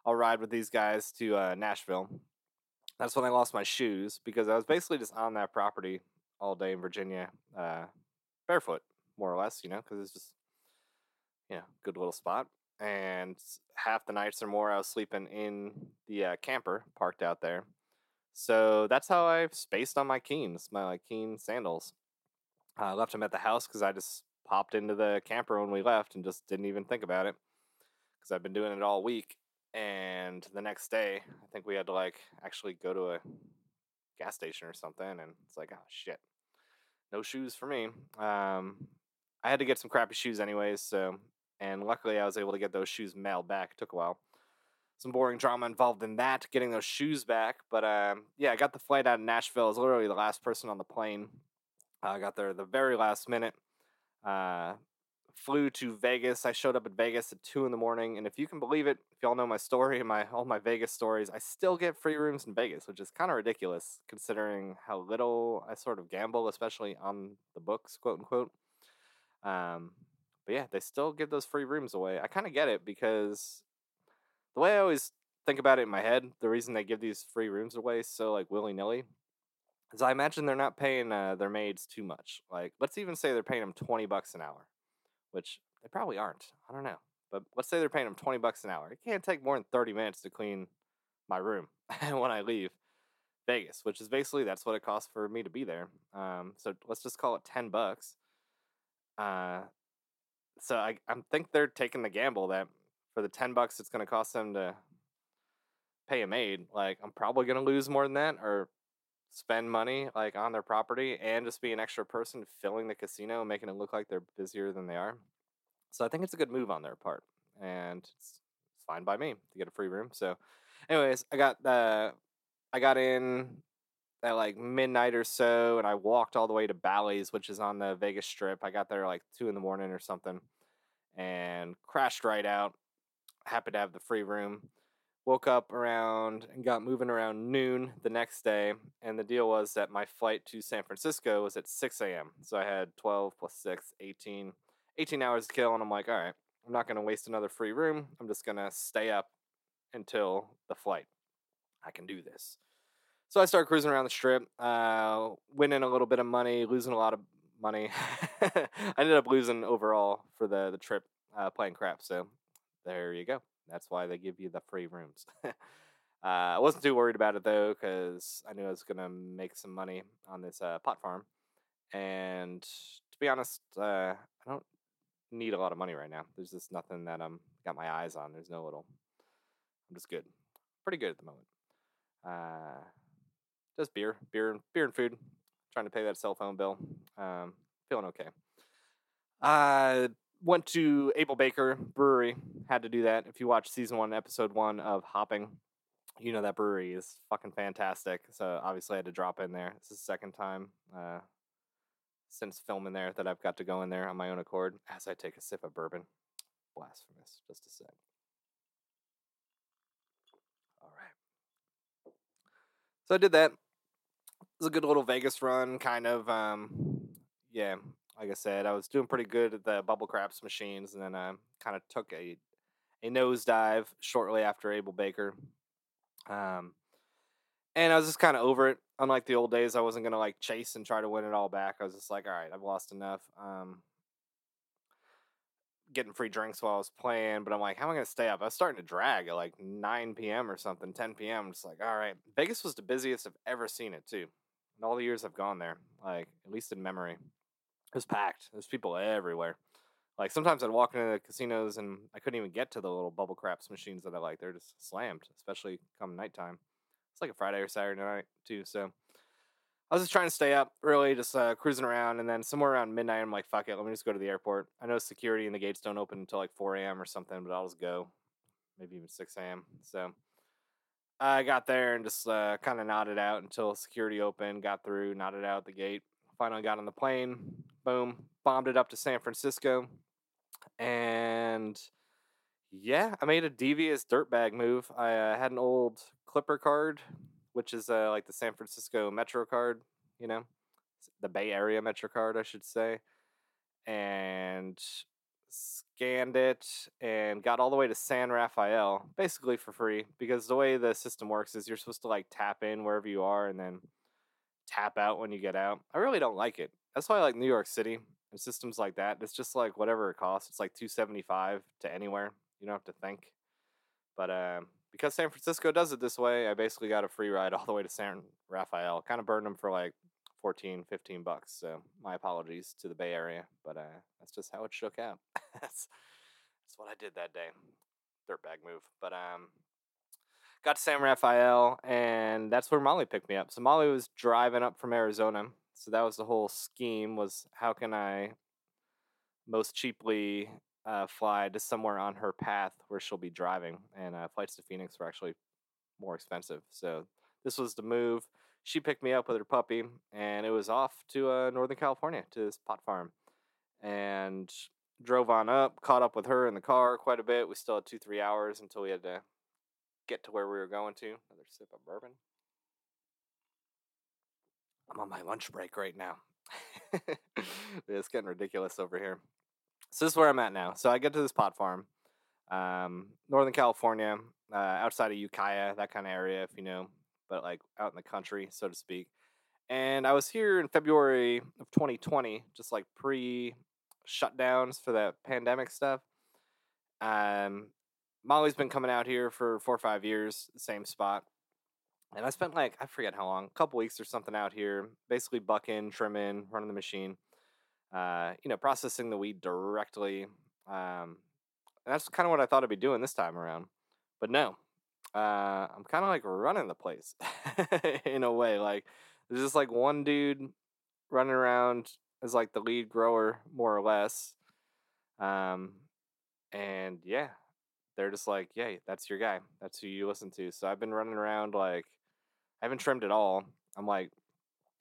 I'll ride with these guys to uh, Nashville. That's when I lost my shoes because I was basically just on that property all day in Virginia, uh, barefoot, more or less, you know, because it's just, you know, good little spot. And half the nights or more, I was sleeping in the uh, camper parked out there. So that's how I spaced on my Keens, my like Keen sandals. I left them at the house because I just popped into the camper when we left and just didn't even think about it because I've been doing it all week. And the next day, I think we had to like actually go to a gas station or something, and it's like, oh shit, no shoes for me. Um, I had to get some crappy shoes anyways, so and luckily I was able to get those shoes mailed back. It took a while. Some boring drama involved in that, getting those shoes back. But um, yeah, I got the flight out of Nashville. I was literally the last person on the plane. I got there the very last minute. Uh, flew to Vegas. I showed up at Vegas at two in the morning, and if you can believe it, if y'all know my story and my all my Vegas stories, I still get free rooms in Vegas, which is kind of ridiculous considering how little I sort of gamble, especially on the books, quote unquote. Um, but yeah, they still give those free rooms away. I kind of get it because the way I always think about it in my head, the reason they give these free rooms away so like willy nilly is I imagine they're not paying uh, their maids too much. Like, let's even say they're paying them twenty bucks an hour, which they probably aren't. I don't know, but let's say they're paying them twenty bucks an hour. It can't take more than thirty minutes to clean my room when I leave Vegas, which is basically that's what it costs for me to be there. Um, so let's just call it ten bucks. Uh, so I I think they're taking the gamble that for the ten bucks it's going to cost them to pay a maid, like I'm probably going to lose more than that, or spend money like on their property and just be an extra person filling the casino, making it look like they're busier than they are. So I think it's a good move on their part, and it's, it's fine by me to get a free room. So, anyways, I got the I got in at like midnight or so, and I walked all the way to Bally's, which is on the Vegas Strip. I got there like two in the morning or something, and crashed right out. Happy to have the free room woke up around and got moving around noon the next day. And the deal was that my flight to San Francisco was at 6 a.m. So I had 12 plus 6, 18, 18 hours to kill. And I'm like, all right, I'm not going to waste another free room. I'm just going to stay up until the flight. I can do this. So I started cruising around the strip, uh, winning a little bit of money, losing a lot of money. I ended up losing overall for the, the trip uh, playing crap. So there you go. That's why they give you the free rooms. uh, I wasn't too worried about it though, because I knew I was gonna make some money on this uh, pot farm. And to be honest, uh, I don't need a lot of money right now. There's just nothing that I'm got my eyes on. There's no little. I'm just good, pretty good at the moment. Uh, just beer, beer, beer and food. Trying to pay that cell phone bill. Um, feeling okay. Uh, went to Able Baker Brewery. Had to do that. If you watch season one, episode one of Hopping, you know that brewery is fucking fantastic. So obviously I had to drop in there. This is the second time uh, since filming there that I've got to go in there on my own accord as I take a sip of bourbon. Blasphemous. Just a sec. All right. So I did that. It was a good little Vegas run, kind of. Um, yeah, like I said, I was doing pretty good at the bubble craps machines, and then I kind of took a a nosedive shortly after Able Baker. Um, and I was just kind of over it. Unlike the old days, I wasn't gonna like chase and try to win it all back. I was just like, all right, I've lost enough. Um, getting free drinks while I was playing, but I'm like, how am I gonna stay up? I was starting to drag at like 9 p.m. or something, 10 p.m. I'm just like, all right. Vegas was the busiest I've ever seen it too. In all the years I've gone there, like at least in memory. It was packed. There's people everywhere. Like sometimes I'd walk into the casinos and I couldn't even get to the little bubble craps machines that I like. They're just slammed, especially come nighttime. It's like a Friday or Saturday night too. So I was just trying to stay up early, just uh, cruising around, and then somewhere around midnight, I'm like, "Fuck it, let me just go to the airport." I know security and the gates don't open until like 4 a.m. or something, but I'll just go. maybe even 6 a.m. So I got there and just uh, kind of nodded out until security opened, got through, nodded out the gate. Finally got on the plane, boom, bombed it up to San Francisco. And yeah, I made a devious dirtbag move. I uh, had an old Clipper card, which is uh, like the San Francisco Metro card, you know, the Bay Area Metro card, I should say. And scanned it and got all the way to San Rafael, basically for free, because the way the system works is you're supposed to like tap in wherever you are and then tap out when you get out. I really don't like it. That's why I like New York City and systems like that. It's just like whatever it costs. It's like two seventy five to anywhere. You don't have to think. But um, because San Francisco does it this way, I basically got a free ride all the way to San Rafael. Kind of burned them for like 14, 15 bucks. So my apologies to the Bay Area, but uh, that's just how it shook out. that's, that's what I did that day. Dirtbag move. But um, got to San Rafael, and that's where Molly picked me up. So Molly was driving up from Arizona. So that was the whole scheme was how can I most cheaply uh, fly to somewhere on her path where she'll be driving. And uh, flights to Phoenix were actually more expensive. So this was the move she picked me up with her puppy, and it was off to uh, Northern California to this pot farm, and drove on up. Caught up with her in the car quite a bit. We still had two three hours until we had to get to where we were going to. Another sip of bourbon. I'm on my lunch break right now. it's getting ridiculous over here. So this is where I'm at now. So I get to this pot farm, um, Northern California, uh, outside of Ukiah, that kind of area, if you know but like out in the country, so to speak. And I was here in February of 2020, just like pre shutdowns for that pandemic stuff. Um, Molly's been coming out here for four or five years, same spot. And I spent like, I forget how long, a couple weeks or something out here, basically bucking, trimming, running the machine, uh, you know, processing the weed directly. Um, and that's kind of what I thought I'd be doing this time around. But no, uh, I'm kind of like running the place in a way. Like there's just like one dude running around as like the lead grower, more or less. Um, and yeah, they're just like, yeah, that's your guy. That's who you listen to. So I've been running around like I haven't trimmed at all. I'm like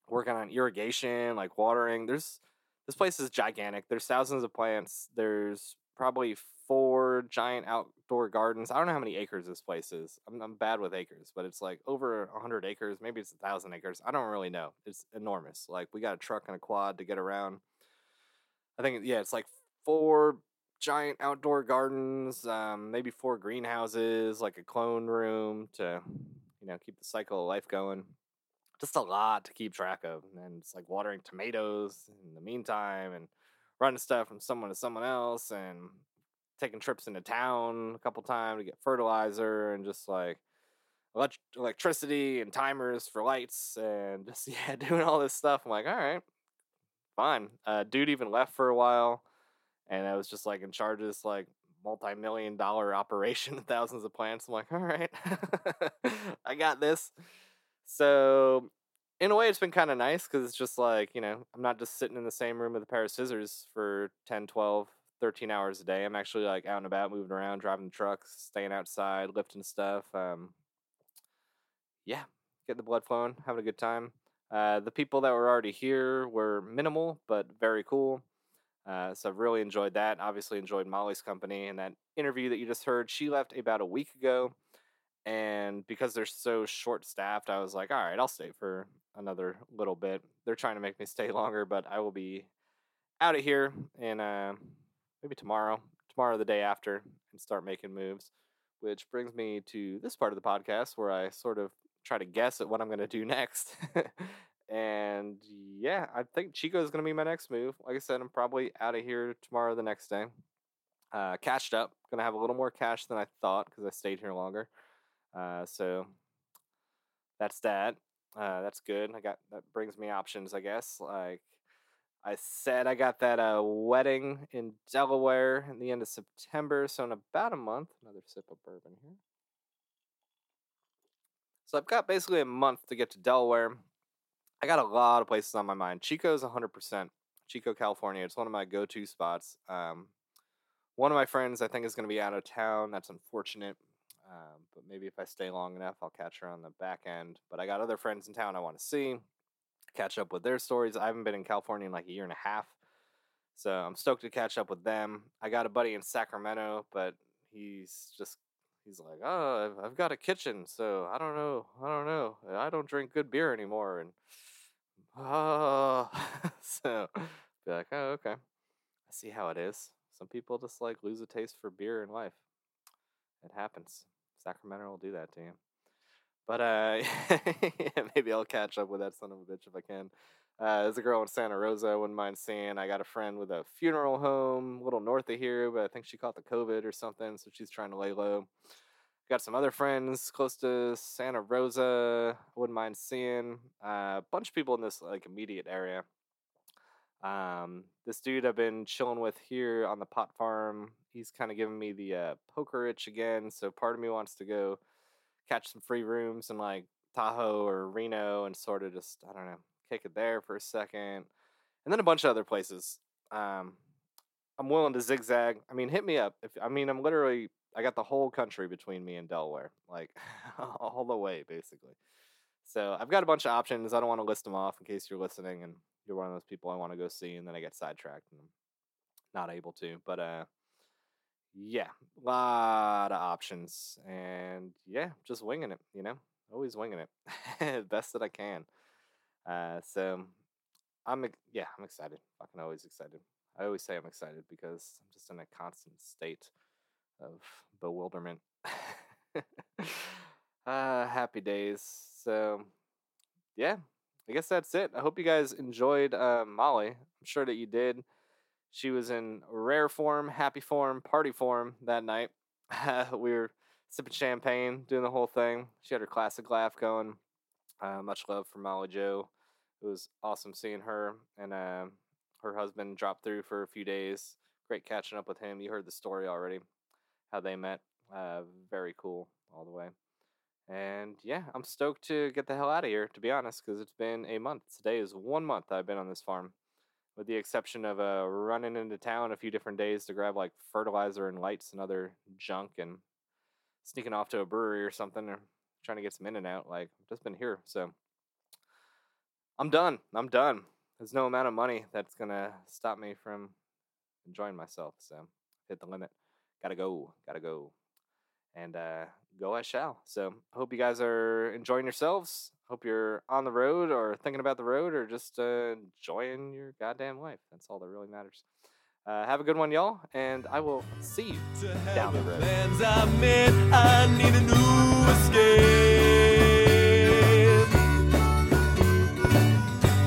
working on irrigation, like watering. There's this place is gigantic. There's thousands of plants. There's probably four giant outdoor gardens. I don't know how many acres this place is. I'm, I'm bad with acres, but it's like over 100 acres. Maybe it's a thousand acres. I don't really know. It's enormous. Like we got a truck and a quad to get around. I think yeah, it's like four giant outdoor gardens, um, maybe four greenhouses, like a clone room to you know keep the cycle of life going. Just a lot to keep track of, and it's like watering tomatoes in the meantime and running stuff from someone to someone else and taking trips into town a couple times to get fertilizer and just like elect- electricity and timers for lights and just yeah doing all this stuff. I'm like all right fine. Uh, dude even left for a while and i was just like in charge of this like multi-million dollar operation thousands of plants i'm like all right i got this so in a way, it's been kind of nice because it's just like, you know, I'm not just sitting in the same room with a pair of scissors for 10, 12, 13 hours a day. I'm actually like out and about, moving around, driving trucks, staying outside, lifting stuff. Um, yeah, getting the blood flowing, having a good time. Uh, the people that were already here were minimal, but very cool. Uh, so I've really enjoyed that. Obviously, enjoyed Molly's company and that interview that you just heard. She left about a week ago. And because they're so short staffed, I was like, all right, I'll stay for another little bit. They're trying to make me stay longer, but I will be out of here and uh, maybe tomorrow, tomorrow the day after, and start making moves. Which brings me to this part of the podcast where I sort of try to guess at what I'm going to do next. And yeah, I think Chico is going to be my next move. Like I said, I'm probably out of here tomorrow, the next day. Uh, cashed up, going to have a little more cash than I thought because I stayed here longer. Uh, so that's that. Uh, that's good. I got that brings me options, I guess. Like I said, I got that uh, wedding in Delaware in the end of September, so in about a month. Another sip of bourbon here. So I've got basically a month to get to Delaware. I got a lot of places on my mind. Chico's 100%. Chico, California. It's one of my go-to spots. Um, one of my friends, I think, is going to be out of town. That's unfortunate. Um, but maybe if I stay long enough, I'll catch her on the back end. But I got other friends in town I want to see, catch up with their stories. I haven't been in California in like a year and a half. So I'm stoked to catch up with them. I got a buddy in Sacramento, but he's just he's like, oh, I've, I've got a kitchen, so I don't know, I don't know, I don't drink good beer anymore, and oh, so be like, oh, okay, I see how it is. Some people just like lose a taste for beer in life. It happens. Sacramento will do that to you. But uh, maybe I'll catch up with that son of a bitch if I can. Uh, there's a girl in Santa Rosa I wouldn't mind seeing. I got a friend with a funeral home a little north of here, but I think she caught the COVID or something, so she's trying to lay low. Got some other friends close to Santa Rosa. Wouldn't mind seeing uh, a bunch of people in this like immediate area. Um, this dude I've been chilling with here on the pot farm, he's kind of giving me the uh, poker itch again. So part of me wants to go catch some free rooms in like Tahoe or Reno and sort of just I don't know kick it there for a second, and then a bunch of other places. Um, I'm willing to zigzag. I mean, hit me up. If I mean, I'm literally I got the whole country between me and Delaware, like all the way basically. So I've got a bunch of options. I don't want to list them off in case you're listening and you're one of those people I want to go see, and then I get sidetracked and I'm not able to. But uh, yeah, a lot of options, and yeah, just winging it. You know, always winging it, best that I can. Uh, so I'm yeah, I'm excited. Fucking always excited. I always say I'm excited because I'm just in a constant state of bewilderment. uh, happy days. So yeah, I guess that's it. I hope you guys enjoyed uh, Molly. I'm sure that you did. She was in rare form, happy form, party form that night. we were sipping champagne, doing the whole thing. She had her classic laugh going. Uh, much love for Molly Jo. It was awesome seeing her and uh, her husband drop through for a few days. Great catching up with him. You heard the story already, how they met. Uh, very cool all the way. And yeah, I'm stoked to get the hell out of here, to be honest, because it's been a month. Today is one month I've been on this farm, with the exception of uh, running into town a few different days to grab like fertilizer and lights and other junk and sneaking off to a brewery or something or trying to get some in and out. Like, I've just been here. So I'm done. I'm done. There's no amount of money that's gonna stop me from enjoying myself. So hit the limit. Gotta go. Gotta go. And uh, go I shall. So I hope you guys are enjoying yourselves. Hope you're on the road or thinking about the road or just uh, enjoying your goddamn life. That's all that really matters. Uh, have a good one, y'all, and I will see you down the road.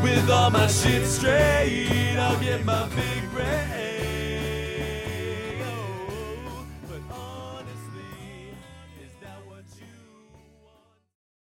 With all my shit straight, I'll get my big brain.